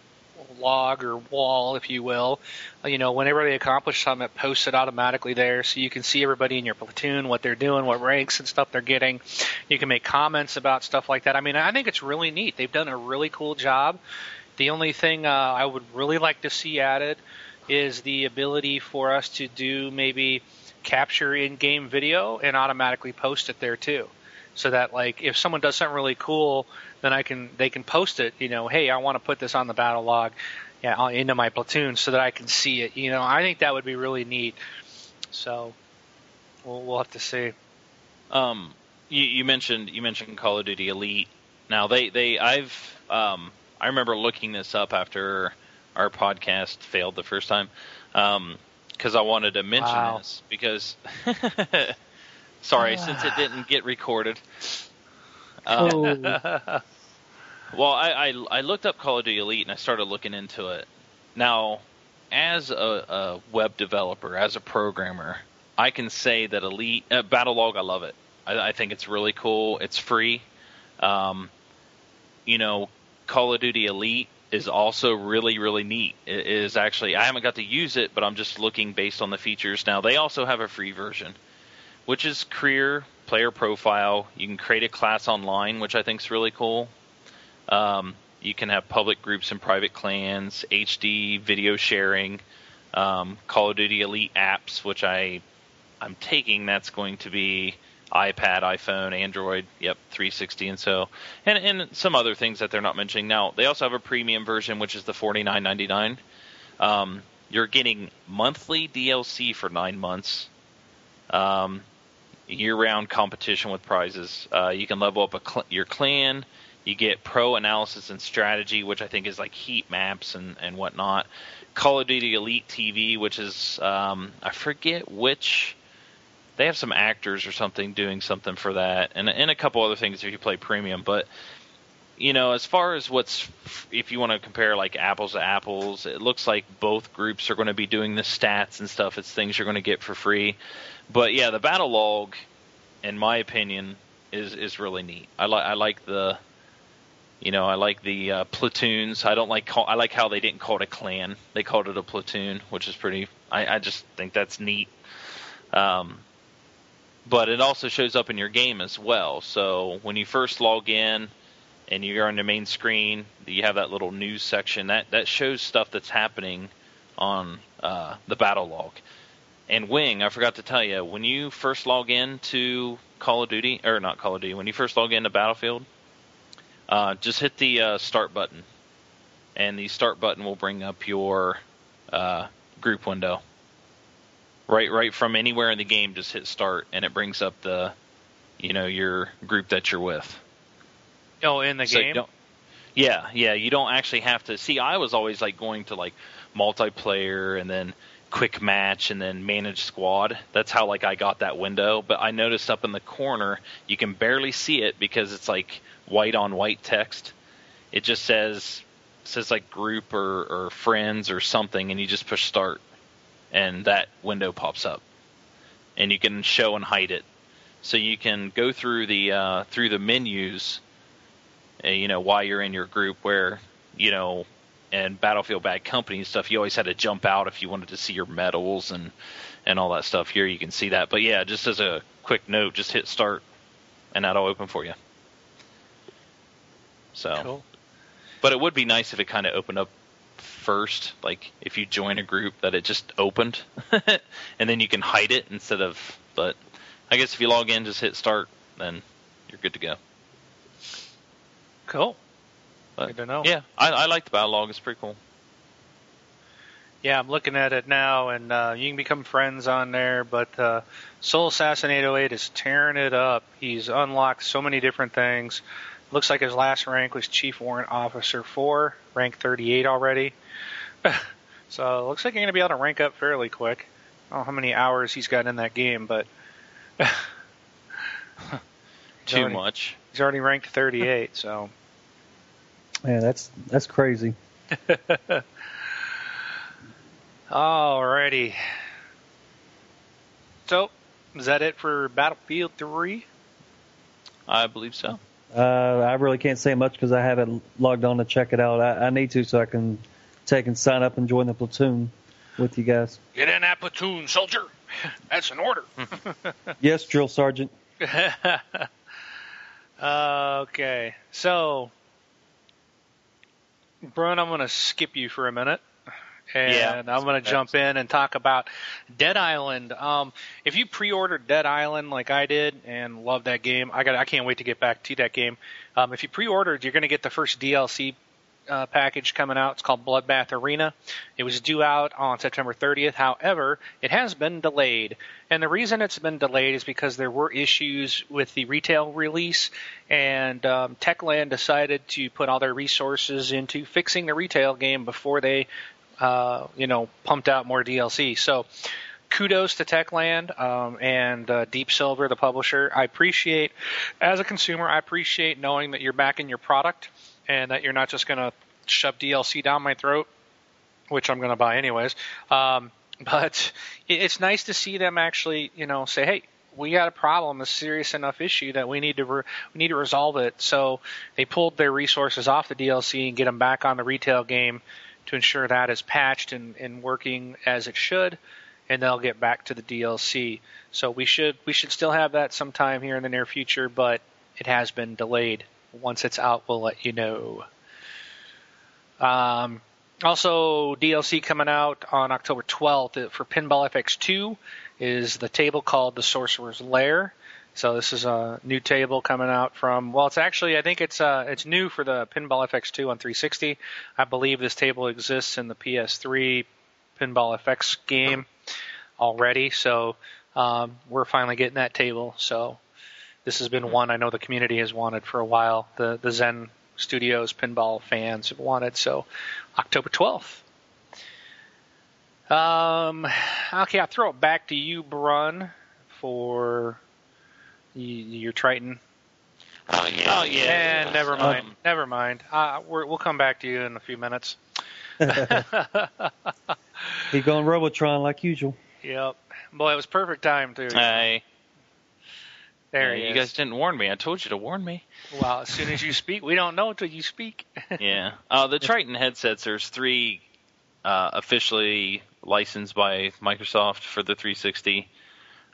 log or wall, if you will, uh, you know, whenever they accomplish something, it posts it automatically there, so you can see everybody in your platoon, what they're doing, what ranks and stuff they're getting. You can make comments about stuff like that. I mean, I think it's really neat. They've done a really cool job. The only thing uh, I would really like to see added is the ability for us to do maybe capture in-game video and automatically post it there too so that like if someone does something really cool then I can they can post it you know hey I want to put this on the battle log yeah into my platoon so that I can see it you know I think that would be really neat so we'll, we'll have to see Um, you, you mentioned you mentioned Call of Duty Elite. Now they they I've um, I remember looking this up after our podcast failed the first time Um, because I wanted to mention Wow. this because <laughs> sorry since it didn't get recorded. Um, Oh, <laughs> Well, I, I I looked up Call of Duty Elite and I started looking into it. Now, as a, a web developer, as a programmer, I can say that Elite uh, Battlelog, I love it. I, I think it's really cool. It's free. Um, you know, Call of Duty Elite is also really really neat. It is actually I haven't got to use it, but I'm just looking based on the features. Now they also have a free version, which is career player profile. You can create a class online, which I think is really cool. Um, you can have public groups and private clans, HD video sharing, um, Call of Duty Elite apps, which I I'm taking that's going to be iPad, iPhone, Android, yep, 360, and so, and and some other things that they're not mentioning. Now they also have a premium version, which is the 49.99. Um, you're getting monthly DLC for nine months. Um, year-round competition with prizes. Uh, you can level up cl- your clan. You get pro analysis and strategy, which I think is like heat maps and, and whatnot. Call of Duty Elite TV, which is um, I forget which. They have some actors or something doing something for that, and and a couple other things if you play premium. But you know, as far as what's if you want to compare like apples to apples, it looks like both groups are going to be doing the stats and stuff. It's things you're going to get for free. But yeah, the Battlelog, in my opinion, is is really neat. I like I like the you know, I like the uh, platoons. I don't like call, I like how they didn't call it a clan. They called it a platoon, which is pretty. I, I just think that's neat. Um, but it also shows up in your game as well. So when you first log in and you're on the main screen, you have that little news section that that shows stuff that's happening on uh, the Battlelog. And Wing, I forgot to tell you, when you first log in to Call of Duty, or not Call of Duty, when you first log into Battlefield, uh, just hit the uh, start button, and the start button will bring up your uh, group window. Right, right from anywhere in the game, just hit start, and it brings up the, you know, your group that you're with. Oh, in the So game. yeah, yeah. You don't actually have to see. I was always like going to like multiplayer and then quick match and then manage squad. That's how like I got that window. But I noticed up in the corner you can barely see it because it's like white on white text. It just says says like group or, or friends or something, and you just push start, and that window pops up, and you can show and hide it. So you can go through the uh, through the menus uh, you know, while you're in your group where, you know, and Battlefield Bad Company and stuff, you always had to jump out if you wanted to see your medals and and all that stuff. Here you can see that. But yeah, just as a quick note, just hit start and that'll open for you. So, Cool. but it would be nice if it kind of opened up first, like if you join a group that it just opened, <laughs> and then you can hide it instead of. But I guess if you log in, just hit start, then you're good to go. Cool. But, Good to know. Yeah, I, I like the Battlelog. It's pretty cool. Yeah, I'm looking at it now, and uh, you can become friends on there. But uh, Soul Assassin 808 is tearing it up. He's unlocked so many different things. Looks like his last rank was Chief Warrant Officer 4, rank 38 already. <laughs> so it looks like you're going to be able to rank up fairly quick. I don't know how many hours he's got in that game, but <laughs> Too already- much. he's already ranked 38. So Yeah, that's that's crazy. <laughs> Alrighty. So, is that it for Battlefield 3? I believe so. Uh, I really can't say much because I haven't logged on to check it out. I, I need to so I can take and sign up and join the platoon with you guys. Get in that platoon, soldier. <laughs> That's an order. <laughs> Yes, drill sergeant. okay, so, Brun, I'm going to skip you for a minute. And Yeah, I'm going to jump in and talk about Dead Island. Um, if you pre-ordered Dead Island like I did and loved that game, I got I can't wait to get back to that game. Um, if you pre-ordered, you're going to get the first DLC uh, package coming out. It's called Bloodbath Arena. It was due out on September 30th. However, it has been delayed. And the reason it's been delayed is because there were issues with the retail release, and um, Techland decided to put all their resources into fixing the retail game before they, uh, you know, pumped out more DLC. So kudos to Techland um, and uh, Deep Silver, the publisher. I appreciate, as a consumer, I appreciate knowing that you're backing your product and that you're not just going to shove DLC down my throat, which I'm going to buy anyways. Um, <laughs> but it's nice to see them actually, you know, say, hey. We got a problem, a serious enough issue that we need to re- we need to resolve it. So they pulled their resources off the DLC and get them back on the retail game to ensure that is patched and, and working as it should and they'll get back to the DLC. So we should we should still have that sometime here in the near future, but it has been delayed. Once it's out, we'll let you know. Um, also, DLC coming out on October 12th for Pinball FX2 is the table called The Sorcerer's Lair. So this is a new table coming out from. Well, it's actually I think it's uh it's new for the Pinball FX2 on 360. I believe this table exists in the PS3 Pinball FX game already. So um, we're finally getting that table. So this has been one I know the community has wanted for a while. The the Zen Studios pinball fans have wanted. So October 12th. Um, okay, I'll throw it back to you, Brun, for your Tritton. Oh yeah. Oh yeah. And never mind. Um, never mind. Uh, we will come back to you in a few minutes. <laughs> <laughs> He's going Robotron like usual. Yep. Boy, it was perfect time too. Hey. There yeah, you is. guys didn't warn me. I told you to warn me. Well, as soon as you speak, we don't know until you speak. <laughs> yeah. Uh, the Tritton headsets. There's three uh, officially licensed by Microsoft for the 360.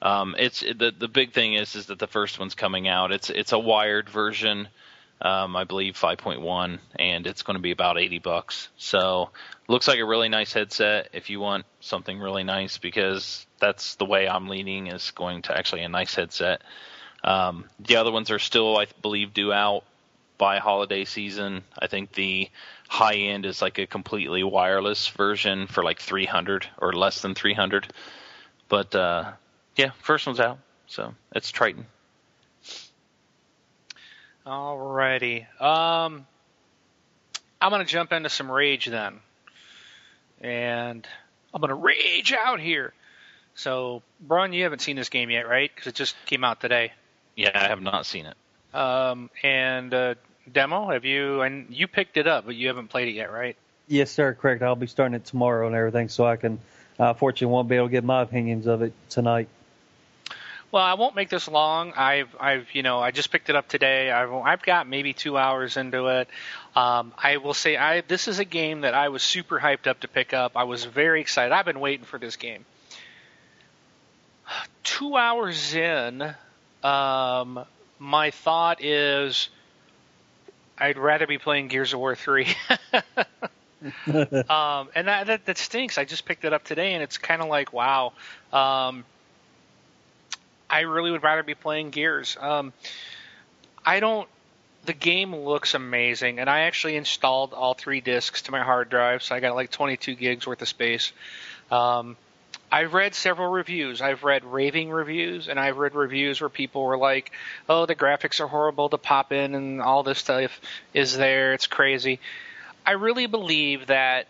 Um, it's the the big thing is is that the first one's coming out. It's it's a wired version, um, I believe 5.1, and it's going to be about 80 bucks. So looks like a really nice headset if you want something really nice because that's the way I'm leaning is going to actually a nice headset. Um, the other ones are still, I believe, due out by holiday season. I think the high end is like a completely wireless version for like 300 or less than 300. But uh, yeah, first one's out, so it's Tritton. Alrighty. Um, I'm gonna jump into some rage then, and I'm gonna rage out here. So, Brun, you haven't seen this game yet, right? Because it just came out today. Yeah, I have not seen it. Um, and uh, demo, have you? And you picked it up, but you haven't played it yet, right? Yes, sir. Correct. I'll be starting it tomorrow and everything, so I can. Uh, fortunately, won't be able to get my opinions of it tonight. Well, I won't make this long. I've, I've, you know, I just picked it up today. I've, I've got maybe two hours into it. Um, I will say, I this is a game that I was super hyped up to pick up. I was very excited. I've been waiting for this game. <sighs> Two hours in, um, my thought is I'd rather be playing Gears of War 3. <laughs> um, and that, that, that stinks. I just picked it up today, and it's kind of like, wow. Um, I really would rather be playing Gears. Um, I don't. The game looks amazing, and I actually installed all three discs to my hard drive, so I got like 22 gigs worth of space. Um, I've read several reviews. I've read raving reviews, and I've read reviews where people were like, "Oh, the graphics are horrible to pop in, and all this stuff is there. It's crazy." I really believe that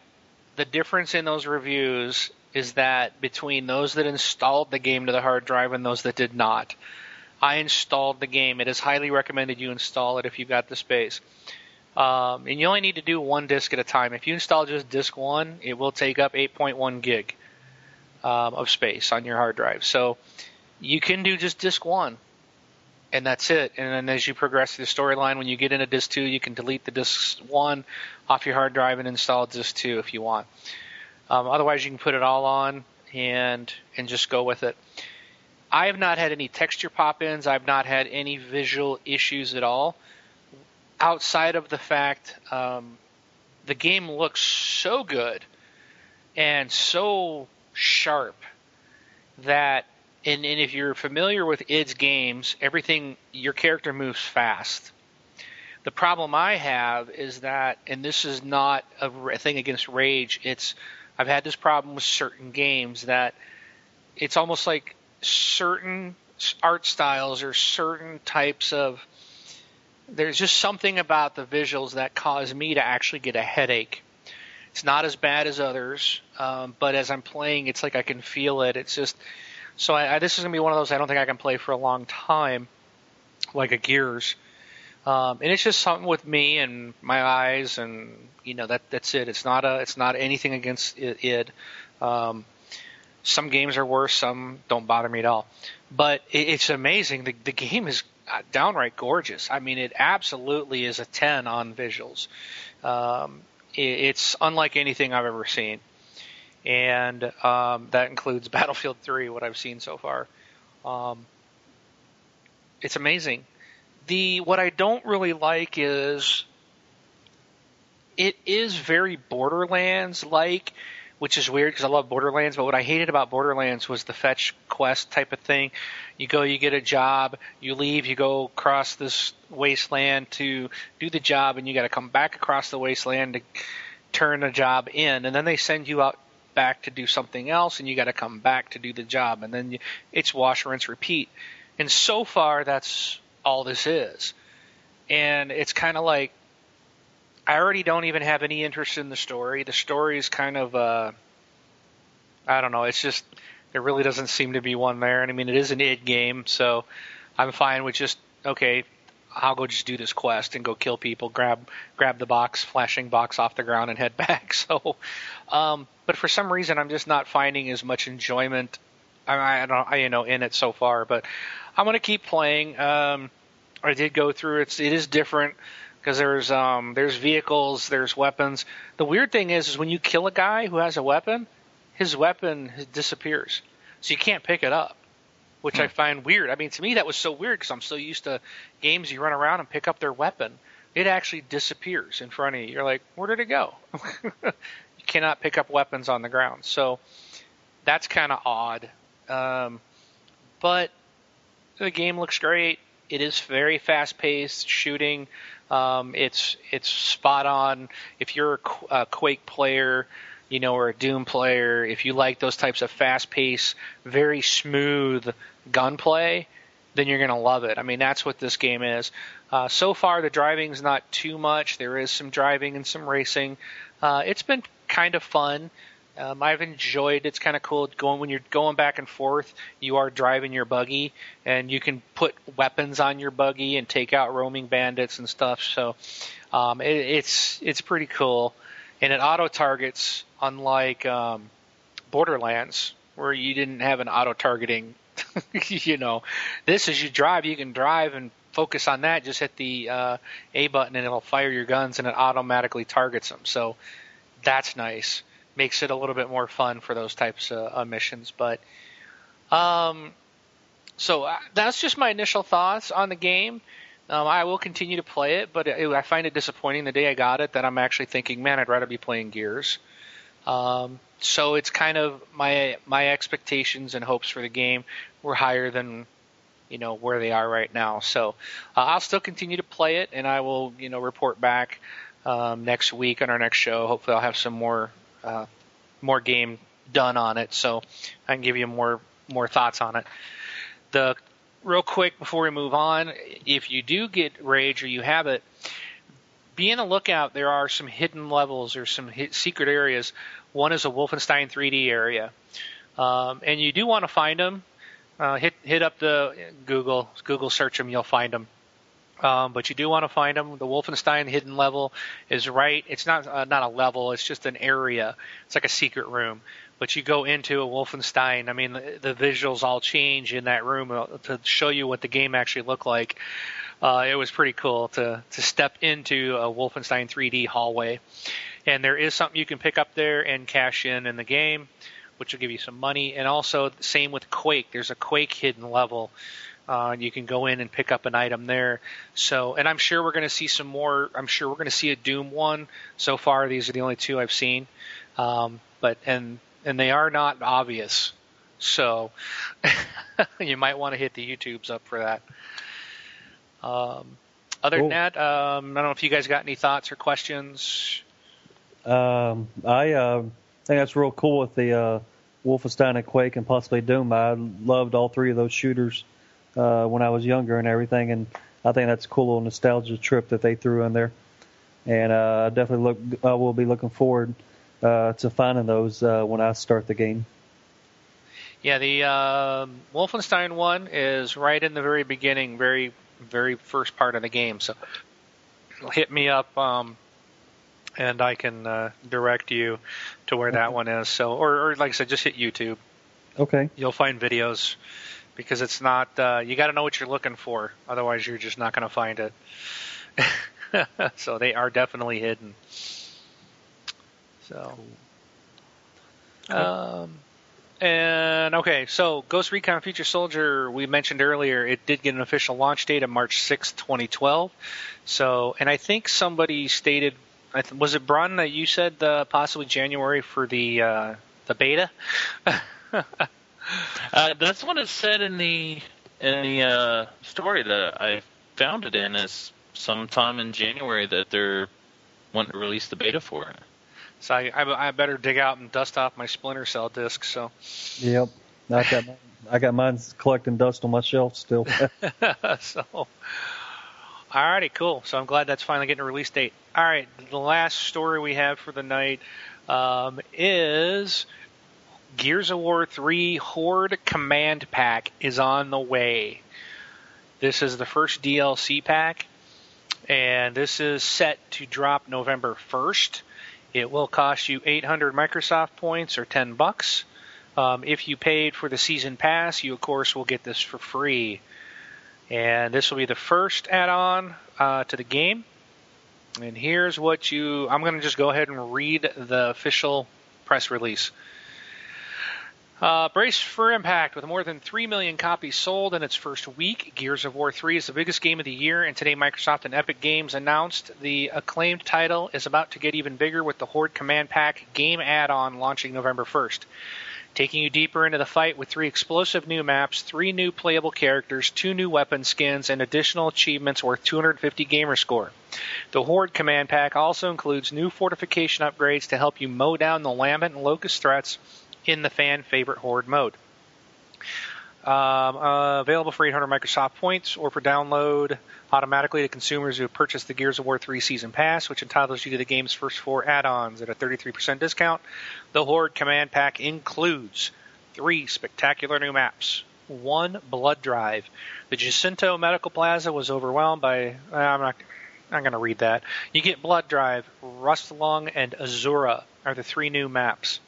the difference in those reviews is that between those that installed the game to the hard drive and those that did not. I installed the game. It is highly recommended you install it if you've got the space. Um, and you only need to do one disk at a time. If you install just disk one, it will take up 8.1 gig um, of space on your hard drive. So you can do just disk one, and that's it. And then as you progress through the storyline, when you get into disk two, you can delete the disk one off your hard drive and install disk two if you want. Um, otherwise, you can put it all on and and just go with it. I have not had any texture pop-ins. I've not had any visual issues at all, outside of the fact um, the game looks so good and so sharp that and, and if you're familiar with id's games, everything your character moves fast. The problem I have is that, and this is not a thing against rage. It's I've had this problem with certain games that it's almost like certain art styles or certain types of there's just something about the visuals that cause me to actually get a headache it's not as bad as others, um, but as I'm playing, it's like I can feel it. It's just so I, I, this is gonna be one of those I don't think I can play for a long time, like a Gears. Um, and it's just something with me and my eyes, and you know that that's it. It's not a it's not anything against it. it. Um, some games are worse, some don't bother me at all. But it, it's amazing. The, the game is uh, downright gorgeous. I mean, it absolutely is a 10 on visuals. Um, it's unlike anything I've ever seen, and um, that includes <laughs> Battlefield 3, what I've seen so far. Um, it's amazing. The what I don't really like is it is very Borderlands like, which is weird because I love Borderlands. But what I hated about Borderlands was the fetch quest type of thing. You go, you get a job, you leave, you go across this wasteland to do the job, and you got to come back across the wasteland to turn the job in, and then they send you out back to do something else, and you got to come back to do the job, and then you, it's wash, rinse, repeat. And so far, that's all this is. And it's kind of like I already don't even have any interest in the story. The story is kind of uh, I don't know. It's just there really doesn't seem to be one there. And I mean, it is an id game, so I'm fine with just okay. I'll go just do this quest and go kill people, grab grab the box, flashing box off the ground, and head <laughs> back. So, um, but for some reason, I'm just not finding as much enjoyment. I, I don't, I, you know, in it so far. But I'm gonna keep playing. Um, I did go through It's It is different because there's um, there's vehicles, there's weapons. The weird thing is, is when you kill a guy who has a weapon, his weapon disappears, so you can't pick it up which hmm. I find weird. I mean, to me, that was so weird because I'm so used to games you run around and pick up their weapon. It actually disappears in front of you. You're like, where did it go? <laughs> you cannot pick up weapons on the ground. So that's kind of odd. Um, but the game looks great. It is very fast paced shooting. Um, it's it's spot on. If you're a, a Quake player, you know, or a Doom player, if you like those types of fast paced, very smooth gunplay, then you're going to love it. I mean, that's what this game is. Uh, so far, the driving's not too much. There is some driving and some racing. Uh, it's been kind of fun. Um, I've enjoyed. It's kind of cool going when you're going back and forth. You are driving your buggy, and you can put weapons on your buggy and take out roaming bandits and stuff. So um, it, it's it's pretty cool, and it auto targets unlike um, Borderlands, where you didn't have an auto targeting <laughs> you know, this as you drive, you can drive and focus on that. Just hit the uh, A button and it'll fire your guns and it automatically targets them. So that's nice. Makes it a little bit more fun for those types of missions. But um, so uh, that's just my initial thoughts on the game. Um, I will continue to play it, but it, I find it disappointing the day I got it that I'm actually thinking, man, I'd rather be playing Gears. Um, so it's kind of my my expectations and hopes for the game were higher than you know where they are right now. So uh, I'll still continue to play it, and I will you know report back um, next week on our next show. Hopefully, I'll have some more uh, more game done on it, so I can give you more more thoughts on it. The real quick before we move on, if you do get rage or you have it, be in a lookout. There are some hidden levels or some secret areas. One is a Wolfenstein 3D area, um, and you do want to find them uh, hit hit up the Google Google search them, you'll find them. Um, but you do want to find them. The Wolfenstein hidden level is right. It's not uh, not a level. It's just an area. It's like a secret room. But you go into a Wolfenstein. I mean, the, the visuals all change in that room uh, to show you what the game actually looked like. Uh, it was pretty cool to to step into a Wolfenstein 3D hallway. And there is something you can pick up there and cash in in the game which will give you some money. And also, same with Quake. There's a Quake hidden level. Uh, you can go in and pick up an item there. So, and I'm sure we're going to see some more. I'm sure we're going to see a Doom one. So far, these are the only two I've seen. Um, but and and they are not obvious. So <laughs> you might want to hit the YouTubes up for that. Um, other cool. than that, um, I don't know if you guys got any thoughts or questions. Um, I uh, think that's real cool with the uh, Wolfenstein and Quake and possibly Doom. I loved all three of those shooters uh, when I was younger and everything, and I think that's a cool little nostalgia trip that they threw in there. And uh, I definitely look, I will be looking forward uh, to finding those uh, when I start the game. Yeah, the uh, Wolfenstein one is right in the very beginning, very very first part of the game. So hit me up. Um, and I can uh, direct you to where that one is. So, or, or like I said, just hit YouTube. Okay. You'll find videos because it's not. Uh, you got to know what you're looking for. Otherwise, you're just not going to find it. <laughs> so they are definitely hidden. So. Um, and okay, so Ghost Recon Future Soldier, we mentioned earlier, it did get an official launch date of March 6th, 2012. So, and I think somebody stated I th- was it Brun that you said uh, possibly January for the uh, the beta? <laughs> uh, that's what it said in the in the uh, story that I found it in is sometime in January that they're wanting to release the beta for it. So I, I, I better dig out and dust off my Splinter Cell disc. So. Yep, I got mine, I got mine collecting dust on my shelf still. <laughs> <laughs> so. Alrighty, cool. So I'm glad that's finally getting a release date. All right, the last story we have for the night um, is Gears of War 3 Horde Command Pack is on the way. This is the first DLC pack, and this is set to drop November 1st. It will cost you 800 Microsoft points or 10 bucks. Um, if you paid for the season pass, you of course will get this for free. And this will be the first add-on uh, to the game. And here's what you. I'm going to just go ahead and read the official press release. Uh, brace for impact. With more than 3 million copies sold in its first week, Gears of War 3 is the biggest game of the year, and today Microsoft and Epic Games announced the acclaimed title is about to get even bigger with the Horde Command Pack game add on launching November 1st taking you deeper into the fight with three explosive new maps, three new playable characters, two new weapon skins, and additional achievements worth 250 gamer score. The Horde command pack also includes new fortification upgrades to help you mow down the Lambent and Locust threats in the fan favorite Horde mode. Um, uh, available for 800 Microsoft points or for download automatically to consumers who have purchased the Gears of War 3 Season Pass, which entitles you to the game's first four add-ons at a 33% discount. The Horde Command Pack includes three spectacular new maps, one blood drive. The Jacinto Medical Plaza was overwhelmed by. Uh, I'm not. I'm going to read that. You get Blood Drive, Rustlung, and Azura are the three new maps.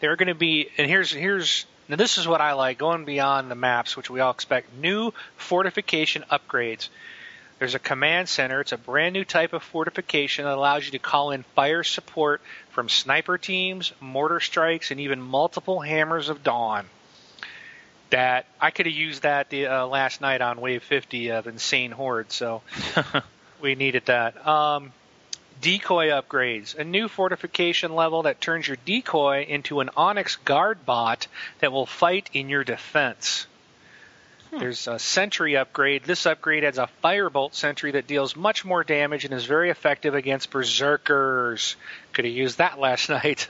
They're going to be, and here's here's now, this is what I like going beyond the maps, which we all expect. New fortification upgrades. There's a command center. It's a brand new type of fortification that allows you to call in fire support from sniper teams, mortar strikes, and even multiple hammers of dawn. That I could have used that the, uh, last night on Wave 50 of Insane Horde, so <laughs> we needed that. Um, decoy upgrades, a new fortification level that turns your decoy into an Onyx guard bot that will fight in your defense. Hmm. There's a sentry upgrade. This upgrade adds a firebolt sentry that deals much more damage and is very effective against berserkers. Could have used that <laughs> last night.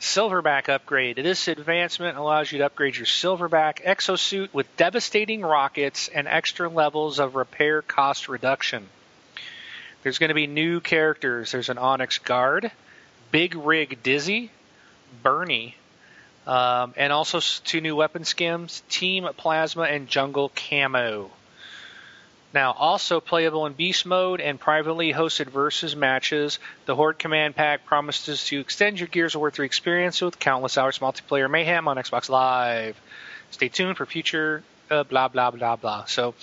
Silverback upgrade. This advancement allows you to upgrade your Silverback exosuit with devastating rockets and extra levels of repair cost reduction. There's going to be new characters. There's an Onyx Guard, Big Rig Dizzy, Bernie, um, and also two new weapon skins, Team Plasma and Jungle Camo. Now, also playable in Beast Mode and privately hosted versus matches, the Horde Command Pack promises to extend your Gears of War 3 experience with countless hours multiplayer mayhem on Xbox Live. Stay tuned for future uh, blah blah blah blah. So,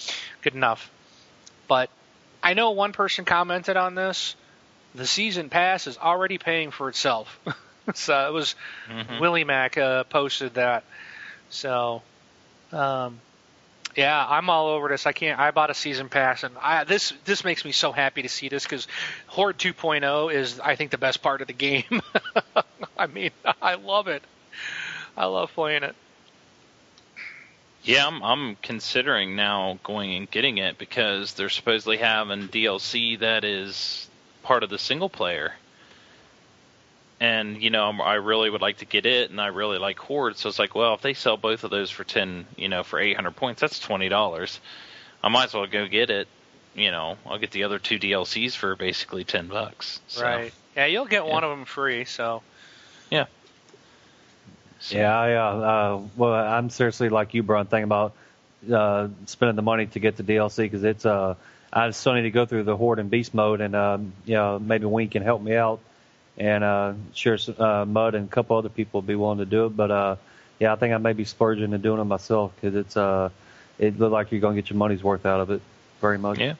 good enough. But I know one person commented on this. The season pass is already paying for itself. <laughs> so it was mm-hmm. Willie Mac uh, posted that. So, um, yeah, I'm all over this. I can't. I bought a season pass, and I, this this makes me so happy to see this because Horde 2.0 is, I think, the best part of the game. <laughs> I mean, <laughs> I love it. I love playing it. Yeah, I'm, I'm considering now going and getting it because they're supposedly having DLC that is part of the single player. And you know, I really would like to get it, and I really like Horde. So it's like, well, if they sell both of those for ten, you know, for eight hundred points, that's twenty dollars. I might as well go get it. You know, I'll get the other two DLCs for basically ten bucks. So, right. Yeah, you'll get yeah. one of them free. So. Yeah. So. Yeah, I, uh, uh, well, I'm seriously like you, Brun, thinking about uh, spending the money to get the DLC because it's uh, I still need to go through the Horde and Beast mode, and um, you know maybe Wink can help me out, and uh, sure uh, Mud and a couple other people will be willing to do it, but uh, yeah, I think I may be splurging and doing it myself because it's uh, it looks like you're going to get your money's worth out of it very much. Yeah.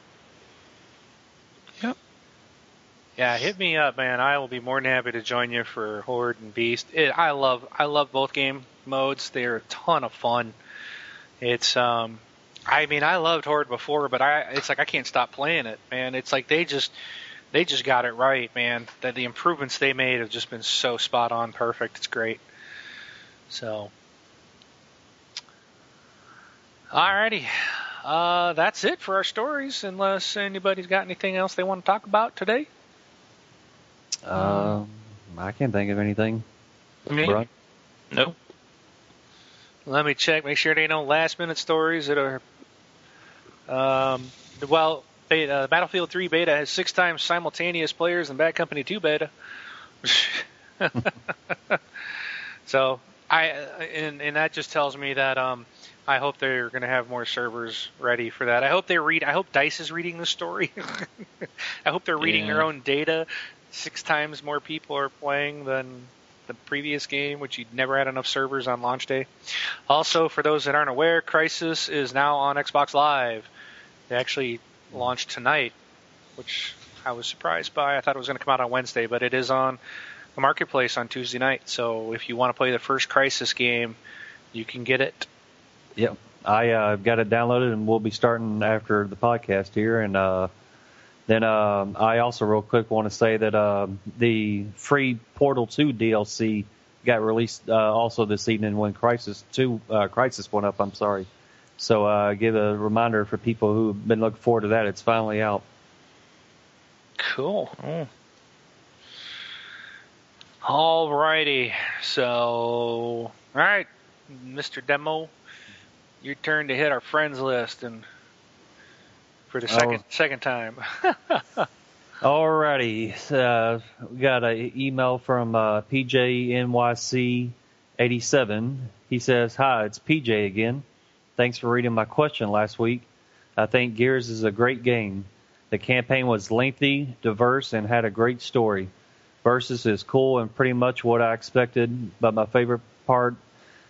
Yeah, hit me up, man. I will be more than happy to join you for Horde and Beast. It, I love I love both game modes. They're a ton of fun. It's um I mean, I loved Horde before, but I it's like I can't stop playing it, man. It's like they just they just got it right, man. That the improvements they made have just been so spot on, perfect. It's great. So, alrighty, uh, that's it for our stories. Unless anybody's got anything else they want to talk about today. Um, I can't think of anything. Me? Brian? No. Let me check, make sure there ain't no last minute stories that are. Um, well, beta, Battlefield 3 beta has six times simultaneous players than Bad Company 2 beta. <laughs> so I and and that just tells me that um I hope they're going to have more servers ready for that. I hope they read. I hope Dice is reading the story. <laughs> I hope they're reading their own data. Six times more people are playing than the previous game, which you'd never had enough servers on launch day. Also, for those that aren't aware, Crysis is now on Xbox Live. They actually launched tonight, which I was surprised by. I thought it was going to come out on Wednesday, but it is on the marketplace on Tuesday night. So if you want to play the first Crysis game, you can get it. Yep. I uh, got it downloaded, and we'll be starting after the podcast here. And uh, then um I also, real quick, want to say that uh, the free Portal 2 DLC got released uh, also this evening when Crysis 2 uh, Crysis went up. I'm sorry. So uh, give a reminder for people who've been looking forward to that. It's finally out. Cool. All righty. So, all right, Mr. Demo, your turn to hit our friends list and for the second second time. <laughs> Alrighty, uh, we got an email from uh, PJNYC87. He says, "Hi, it's PJ again. Thanks for reading my question last week. I think Gears is a great game. The campaign was lengthy, diverse, and had a great story. Versus is cool and pretty much what I expected, but my favorite part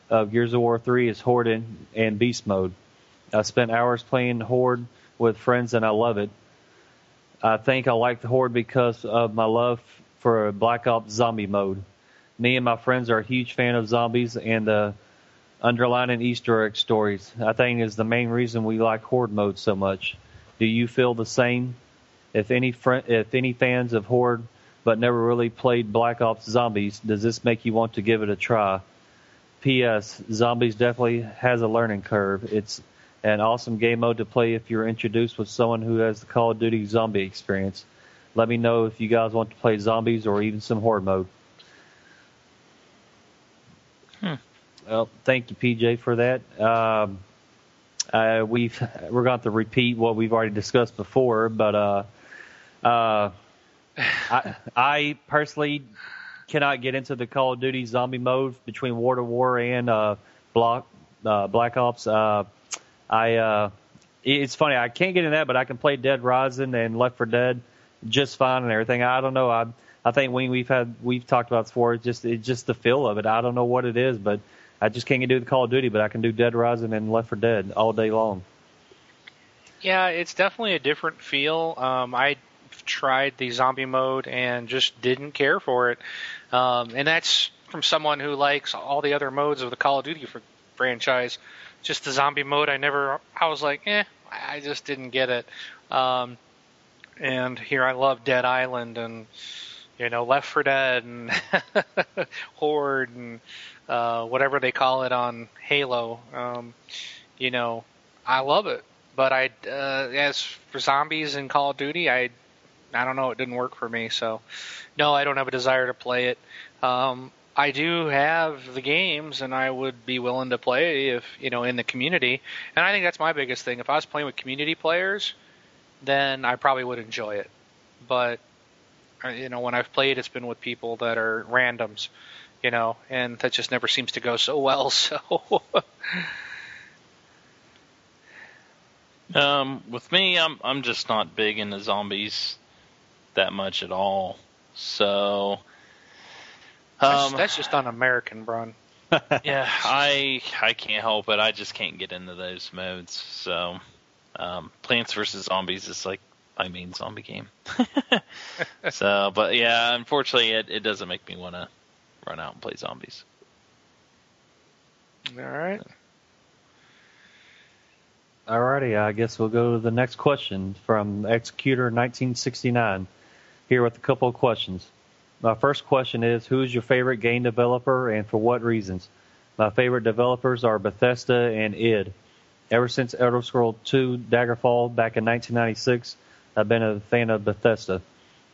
of Gears of War 3 is Horde and, and Beast Mode. I spent hours playing Horde with friends and I love it. I think I like the Horde because of my love for Black Ops Zombie mode. Me and my friends are a huge fan of zombies and the underlying Easter egg stories. I think is the main reason we like Horde mode so much. Do you feel the same? If any fr- if any fans of Horde but never really played Black Ops Zombies, does this make you want to give it a try? P.S. Zombies definitely has a learning curve. It's an awesome game mode to play if you're introduced with someone who has the Call of Duty zombie experience. Let me know if you guys want to play zombies or even some horde mode. Hmm. Well, thank you, PJ, for that. Um, uh, we've we're going to repeat what we've already discussed before, but uh, uh, I, I personally cannot get into the Call of Duty zombie mode between World at War and uh, Block uh, Black Ops. I uh, it's funny I can't get in that, but I can play Dead Rising and Left 4 Dead just fine and everything. I don't know. I I think when we've had we've talked about this before. It's just it's just the feel of it. I don't know what it is, but I just can't do the Call of Duty. But I can do Dead Rising and Left 4 Dead all day long. Yeah, it's definitely a different feel. Um, I tried the zombie mode and just didn't care for it, um, and that's from someone who likes all the other modes of the Call of Duty fr- franchise. Just the zombie mode, I never. I was like, eh, I just didn't get it. Um, and here I love Dead Island and you know Left 4 Dead and <laughs> Horde and uh, whatever they call it on Halo. Um, you know, I love it. But I, uh, as for zombies in Call of Duty, I, I don't know, it didn't work for me. So, no, I don't have a desire to play it. Um, I do have the games, and I would be willing to play if you know in the community. And I think that's my biggest thing. If I was playing with community players, then I probably would enjoy it. But uh, you know, when I've played, it's been with people that are randoms, you know, and that just never seems to go so well. <laughs> So. Um, with me, I'm I'm just not big into zombies that much at all. So, um, that's just un-American, Bron. <laughs> yeah, I I can't help it. I just can't get into those modes. So, um, Plants vs Zombies is like my main zombie game. <laughs> so, but yeah, unfortunately, it it doesn't make me want to run out and play zombies. All right. Alrighty, I guess we'll go to the next question from Executor 1969. here with a couple of questions. My first question is Who is your favorite game developer and for what reasons? My favorite developers are Bethesda and id. Ever since Elder Scrolls 2 Daggerfall back in 1996, I've been a fan of Bethesda.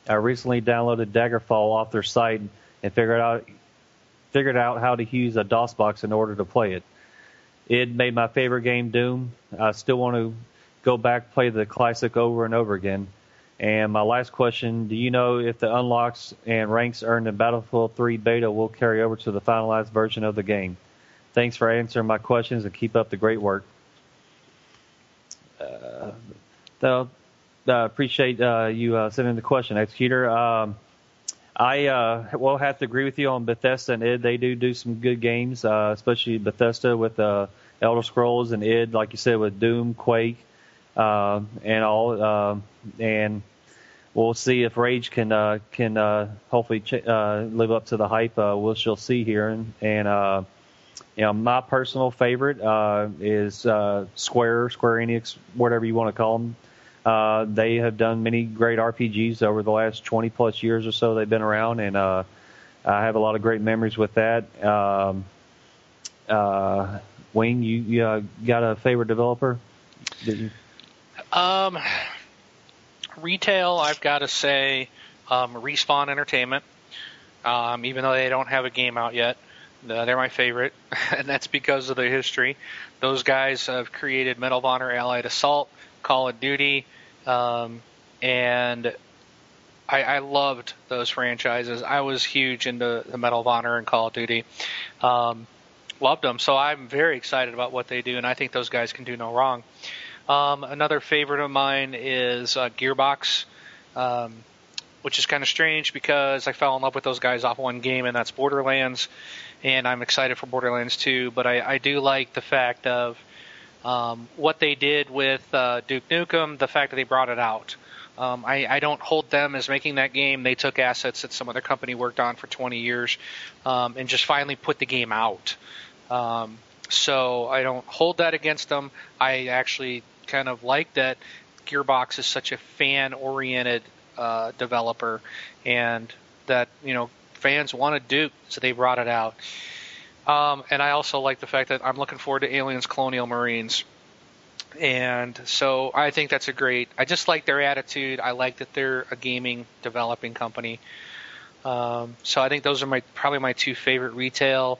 I recently downloaded Daggerfall off their site and figured out figured out how to use a DOSBox in order to play it. It made my favorite game Doom. I still want to go back play the classic over and over again. And my last question: Do you know if the unlocks and ranks earned in Battlefield 3 beta will carry over to the finalized version of the game? Thanks for answering my questions and keep up the great work. Uh, so, uh, appreciate uh, you uh, sending the question, Executor. Um, I uh, will have to agree with you on Bethesda and id. They do do some good games, uh, especially Bethesda with uh, Elder Scrolls and id, like you said, with Doom, Quake, uh, and all. Uh, and we'll see if Rage can uh, can uh, hopefully ch- uh, live up to the hype. Uh, we'll shall see here. And, and uh, you know, my personal favorite uh, is uh, Square, Square Enix, whatever you want to call them. Uh, they have done many great RPGs over the last 20 plus years or so they've been around, and uh, I have a lot of great memories with that. Um, uh, Wayne, you, you uh, got a favorite developer? Um, retail, I've got to say, um, Respawn Entertainment. Um, even though they don't have a game out yet, uh, they're my favorite, <laughs> and that's because of the history. Those guys have created Medal of Honor Allied Assault, Call of Duty, um, and I, I loved those franchises. I was huge into the Medal of Honor and Call of Duty. Um, loved them, so I'm very excited about what they do, and I think those guys can do no wrong. Um, another favorite of mine is uh, Gearbox, um, which is kind of strange because I fell in love with those guys off one game, and that's Borderlands, and I'm excited for Borderlands 2. But I, I do like the fact of um, what they did with uh, Duke Nukem, the fact that they brought it out. Um, I, I don't hold them as making that game. They took assets that some other company worked on for 20 years um, and just finally put the game out. Um, so I don't hold that against them. I actually kind of like that Gearbox is such a fan-oriented uh, developer, and that you know fans want wanted Duke, so they brought it out. Um, and I also like the fact that I'm looking forward to Aliens Colonial Marines. And so I think that's a great. I just like their attitude. I like that they're a gaming developing company. Um, so I think those are my probably my two favorite retail.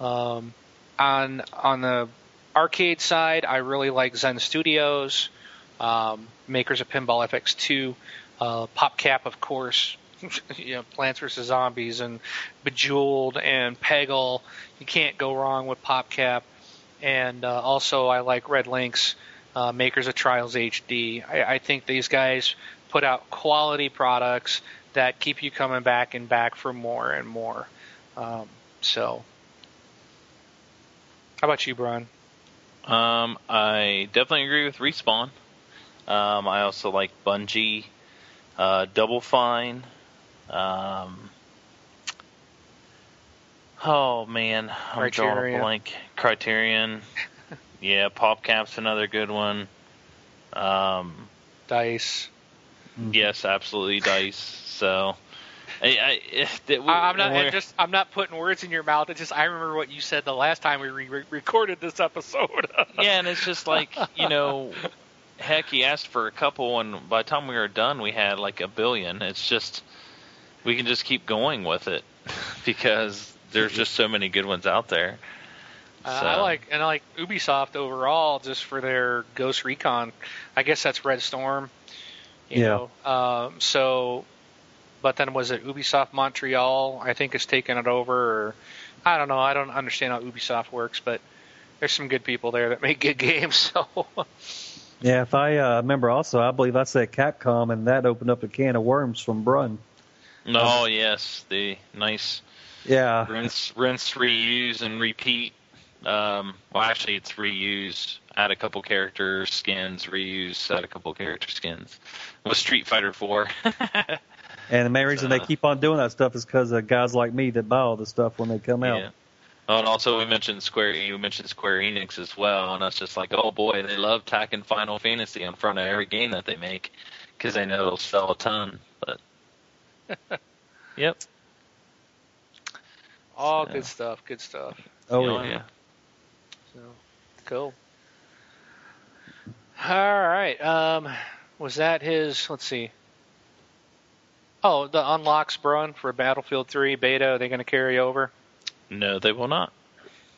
Um, on on the arcade side, I really like Zen Studios, um, makers of Pinball FX2, uh, PopCap, of course, <laughs> you know, Plants vs Zombies and Bejeweled and Peggle. You can't go wrong with PopCap. And uh, also, I like RedLynx, uh, makers of Trials HD. I, I think these guys put out quality products that keep you coming back and back for more and more. Um, so, how about you, Brian? Um, I definitely agree with Respawn. Um, I also like Bungie, uh, Double Fine. Um, oh man, I'm drawing a Criterion. blank. Criterion. <laughs> yeah, PopCap's another good one. Um, Dice. yes, absolutely Dice. So, I, I, if that, I- I'm not we're- and just. I'm not putting words in your mouth. It's just I remember what you said the last time we re- recorded this episode. <laughs> yeah, and it's just like you know, heck, he asked for a couple, and by the time we were done, we had like a billion. It's just we can just keep going with it <laughs> because there's just so many good ones out there. Uh, I like and I like Ubisoft overall just for their Ghost Recon. I guess that's Red Storm. You Yeah. know. Um, so, but then was it Ubisoft Montreal? I think has taken it over. Or I don't know. I don't understand how Ubisoft works, but there's some good people there that <laughs> make good games. So Yeah, if I uh, remember also, I believe I said Capcom, and that opened up a can of worms from Brun. Oh yes, the nice Yeah, rinse, rinse, reuse, and repeat. Um, well, actually, it's reuse. Add a couple character skins, reuse. Add a couple character skins. With Street Fighter Four. <laughs> and the main reason they keep on doing that stuff is because of guys like me that buy all the stuff when they come out. Yeah. Oh, and also we mentioned Square. You mentioned Square Enix as well, and it's just like, oh boy, they love tacking Final Fantasy in front of every game that they make because they know it'll sell a ton. But <laughs> Yep. All So- good stuff. Good stuff. Oh, Oh, yeah. yeah. So cool. All right. Um, was that his? Let's see. Oh, the unlocks, Brun, for Battlefield 3 beta. Are they going to carry over? No, they will not.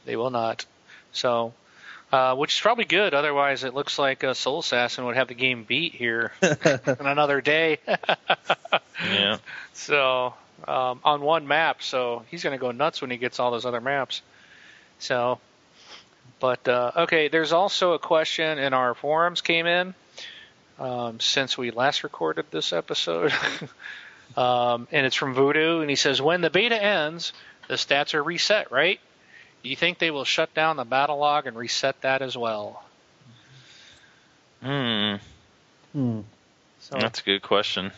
They will not. So, uh, which is probably good. Otherwise, it looks like uh, Soul Assassin would have the game beat here <laughs> in another day. <laughs> Yeah. So um, on one map, so he's going to go nuts when he gets all those other maps. So, but uh, okay, there's also a question in our forums came in um, since we last recorded this episode, <laughs> um, and it's from Voodoo, and he says when the beta ends, the stats are reset, right? Do you think they will shut down the Battlelog and reset that as well? Hmm. Hmm. So, That's a good question.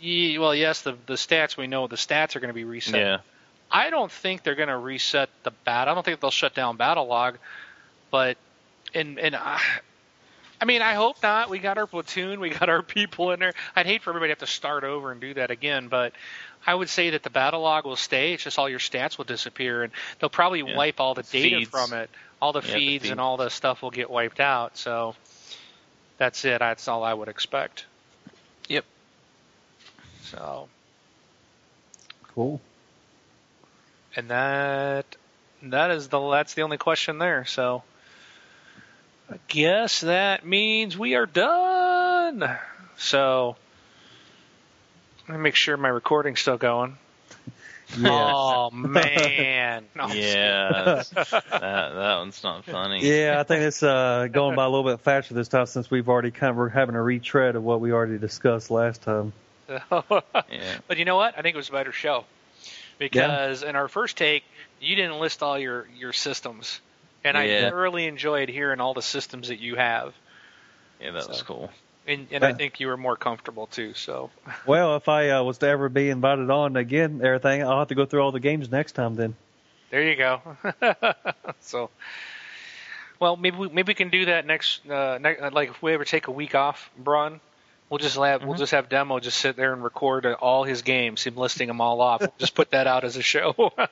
ye- well, yes, the the stats we know the stats are going to be reset. Yeah. I don't think they're going to reset the bat. I don't think they'll shut down Battlelog, but and and I, I mean I hope not. We got our platoon, we got our people in there. I'd hate for everybody to have to start over and do that again, but I would say that the Battlelog will stay. It's just all your stats will disappear, and they'll probably Yeah. wipe all the data Feeds. from it. All the Yeah, the feeds feed. and all the stuff will get wiped out. So that's it. That's all I would expect. Yep. So Cool. and that that is the that's the only question there. So I guess that means we are done. So let me make sure my recording's still going. Yeah. Oh man! <laughs> No, Yeah. <laughs> that that one's not funny. Yeah, I think it's uh, going by a little bit faster this time since we've already kind of we're having a retread of what we already discussed last time. <laughs> Yeah. but you know what? I think it was a better show because in our first take, you didn't list all your your systems, and I Yeah. thoroughly enjoyed hearing all the systems that you have. Yeah, that was cool. And, and I think you were more comfortable too. So <laughs> Well, if I uh, was to ever be invited on again, everything, I'll have to go through all the games next time then. there you go. <laughs> so, well, maybe we, maybe we can do that next. Uh, ne- like if we ever take a week off, Brun, we'll just have we'll Mhm. just have demo just sit there and record all his games, him listing them all off. We'll just put that out as a show. <laughs>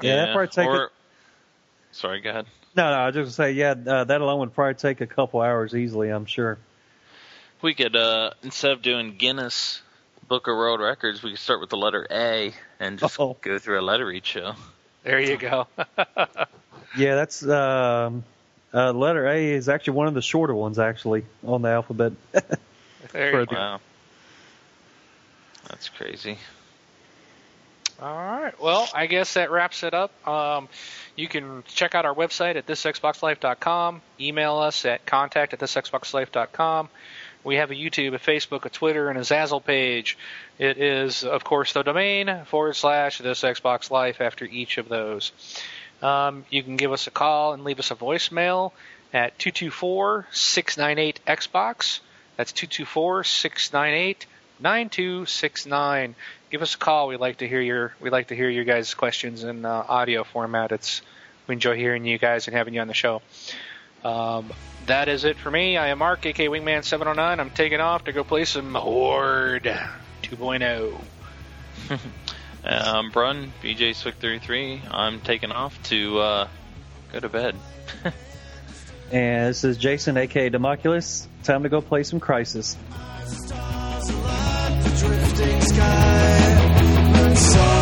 Yeah, that'd probably take or, Sorry, go ahead. No, no, I was just gonna say, yeah, uh, that alone would probably take a couple hours easily, I'm sure. We could uh instead of doing Guinness Book of World Records, we could start with the letter A and just Oh. go through a letter each show. there you go. <laughs> Yeah, that's um, uh, letter A is actually one of the shorter ones actually on the alphabet. <laughs> there For you the- go. Wow. That's crazy. All right. Well, I guess that wraps it up. Um, you can check out our website at thisxboxlife.com. Email us at contact at thisxboxlife.com. We have a YouTube, a Facebook, a Twitter, and a Zazzle page. It is, of course, the domain forward slash this Xbox Life after each of those. Um, you can give us a call and leave us a voicemail at 224-698-XBOX. That's 224-698-9269. Give us a call. We like to hear your we like to hear your guys' questions in uh, audio format. It's we enjoy hearing you guys and having you on the show. Um, that is it for me. I am Mark, aka Wingman709. I'm taking off to go play some Horde 2.0. Um, <laughs> Brun, BJ Swick33. I'm taking off to uh, go to bed. <laughs> and this is Jason, aka Democulus. Time to go play some Crysis. Drifting sky. And so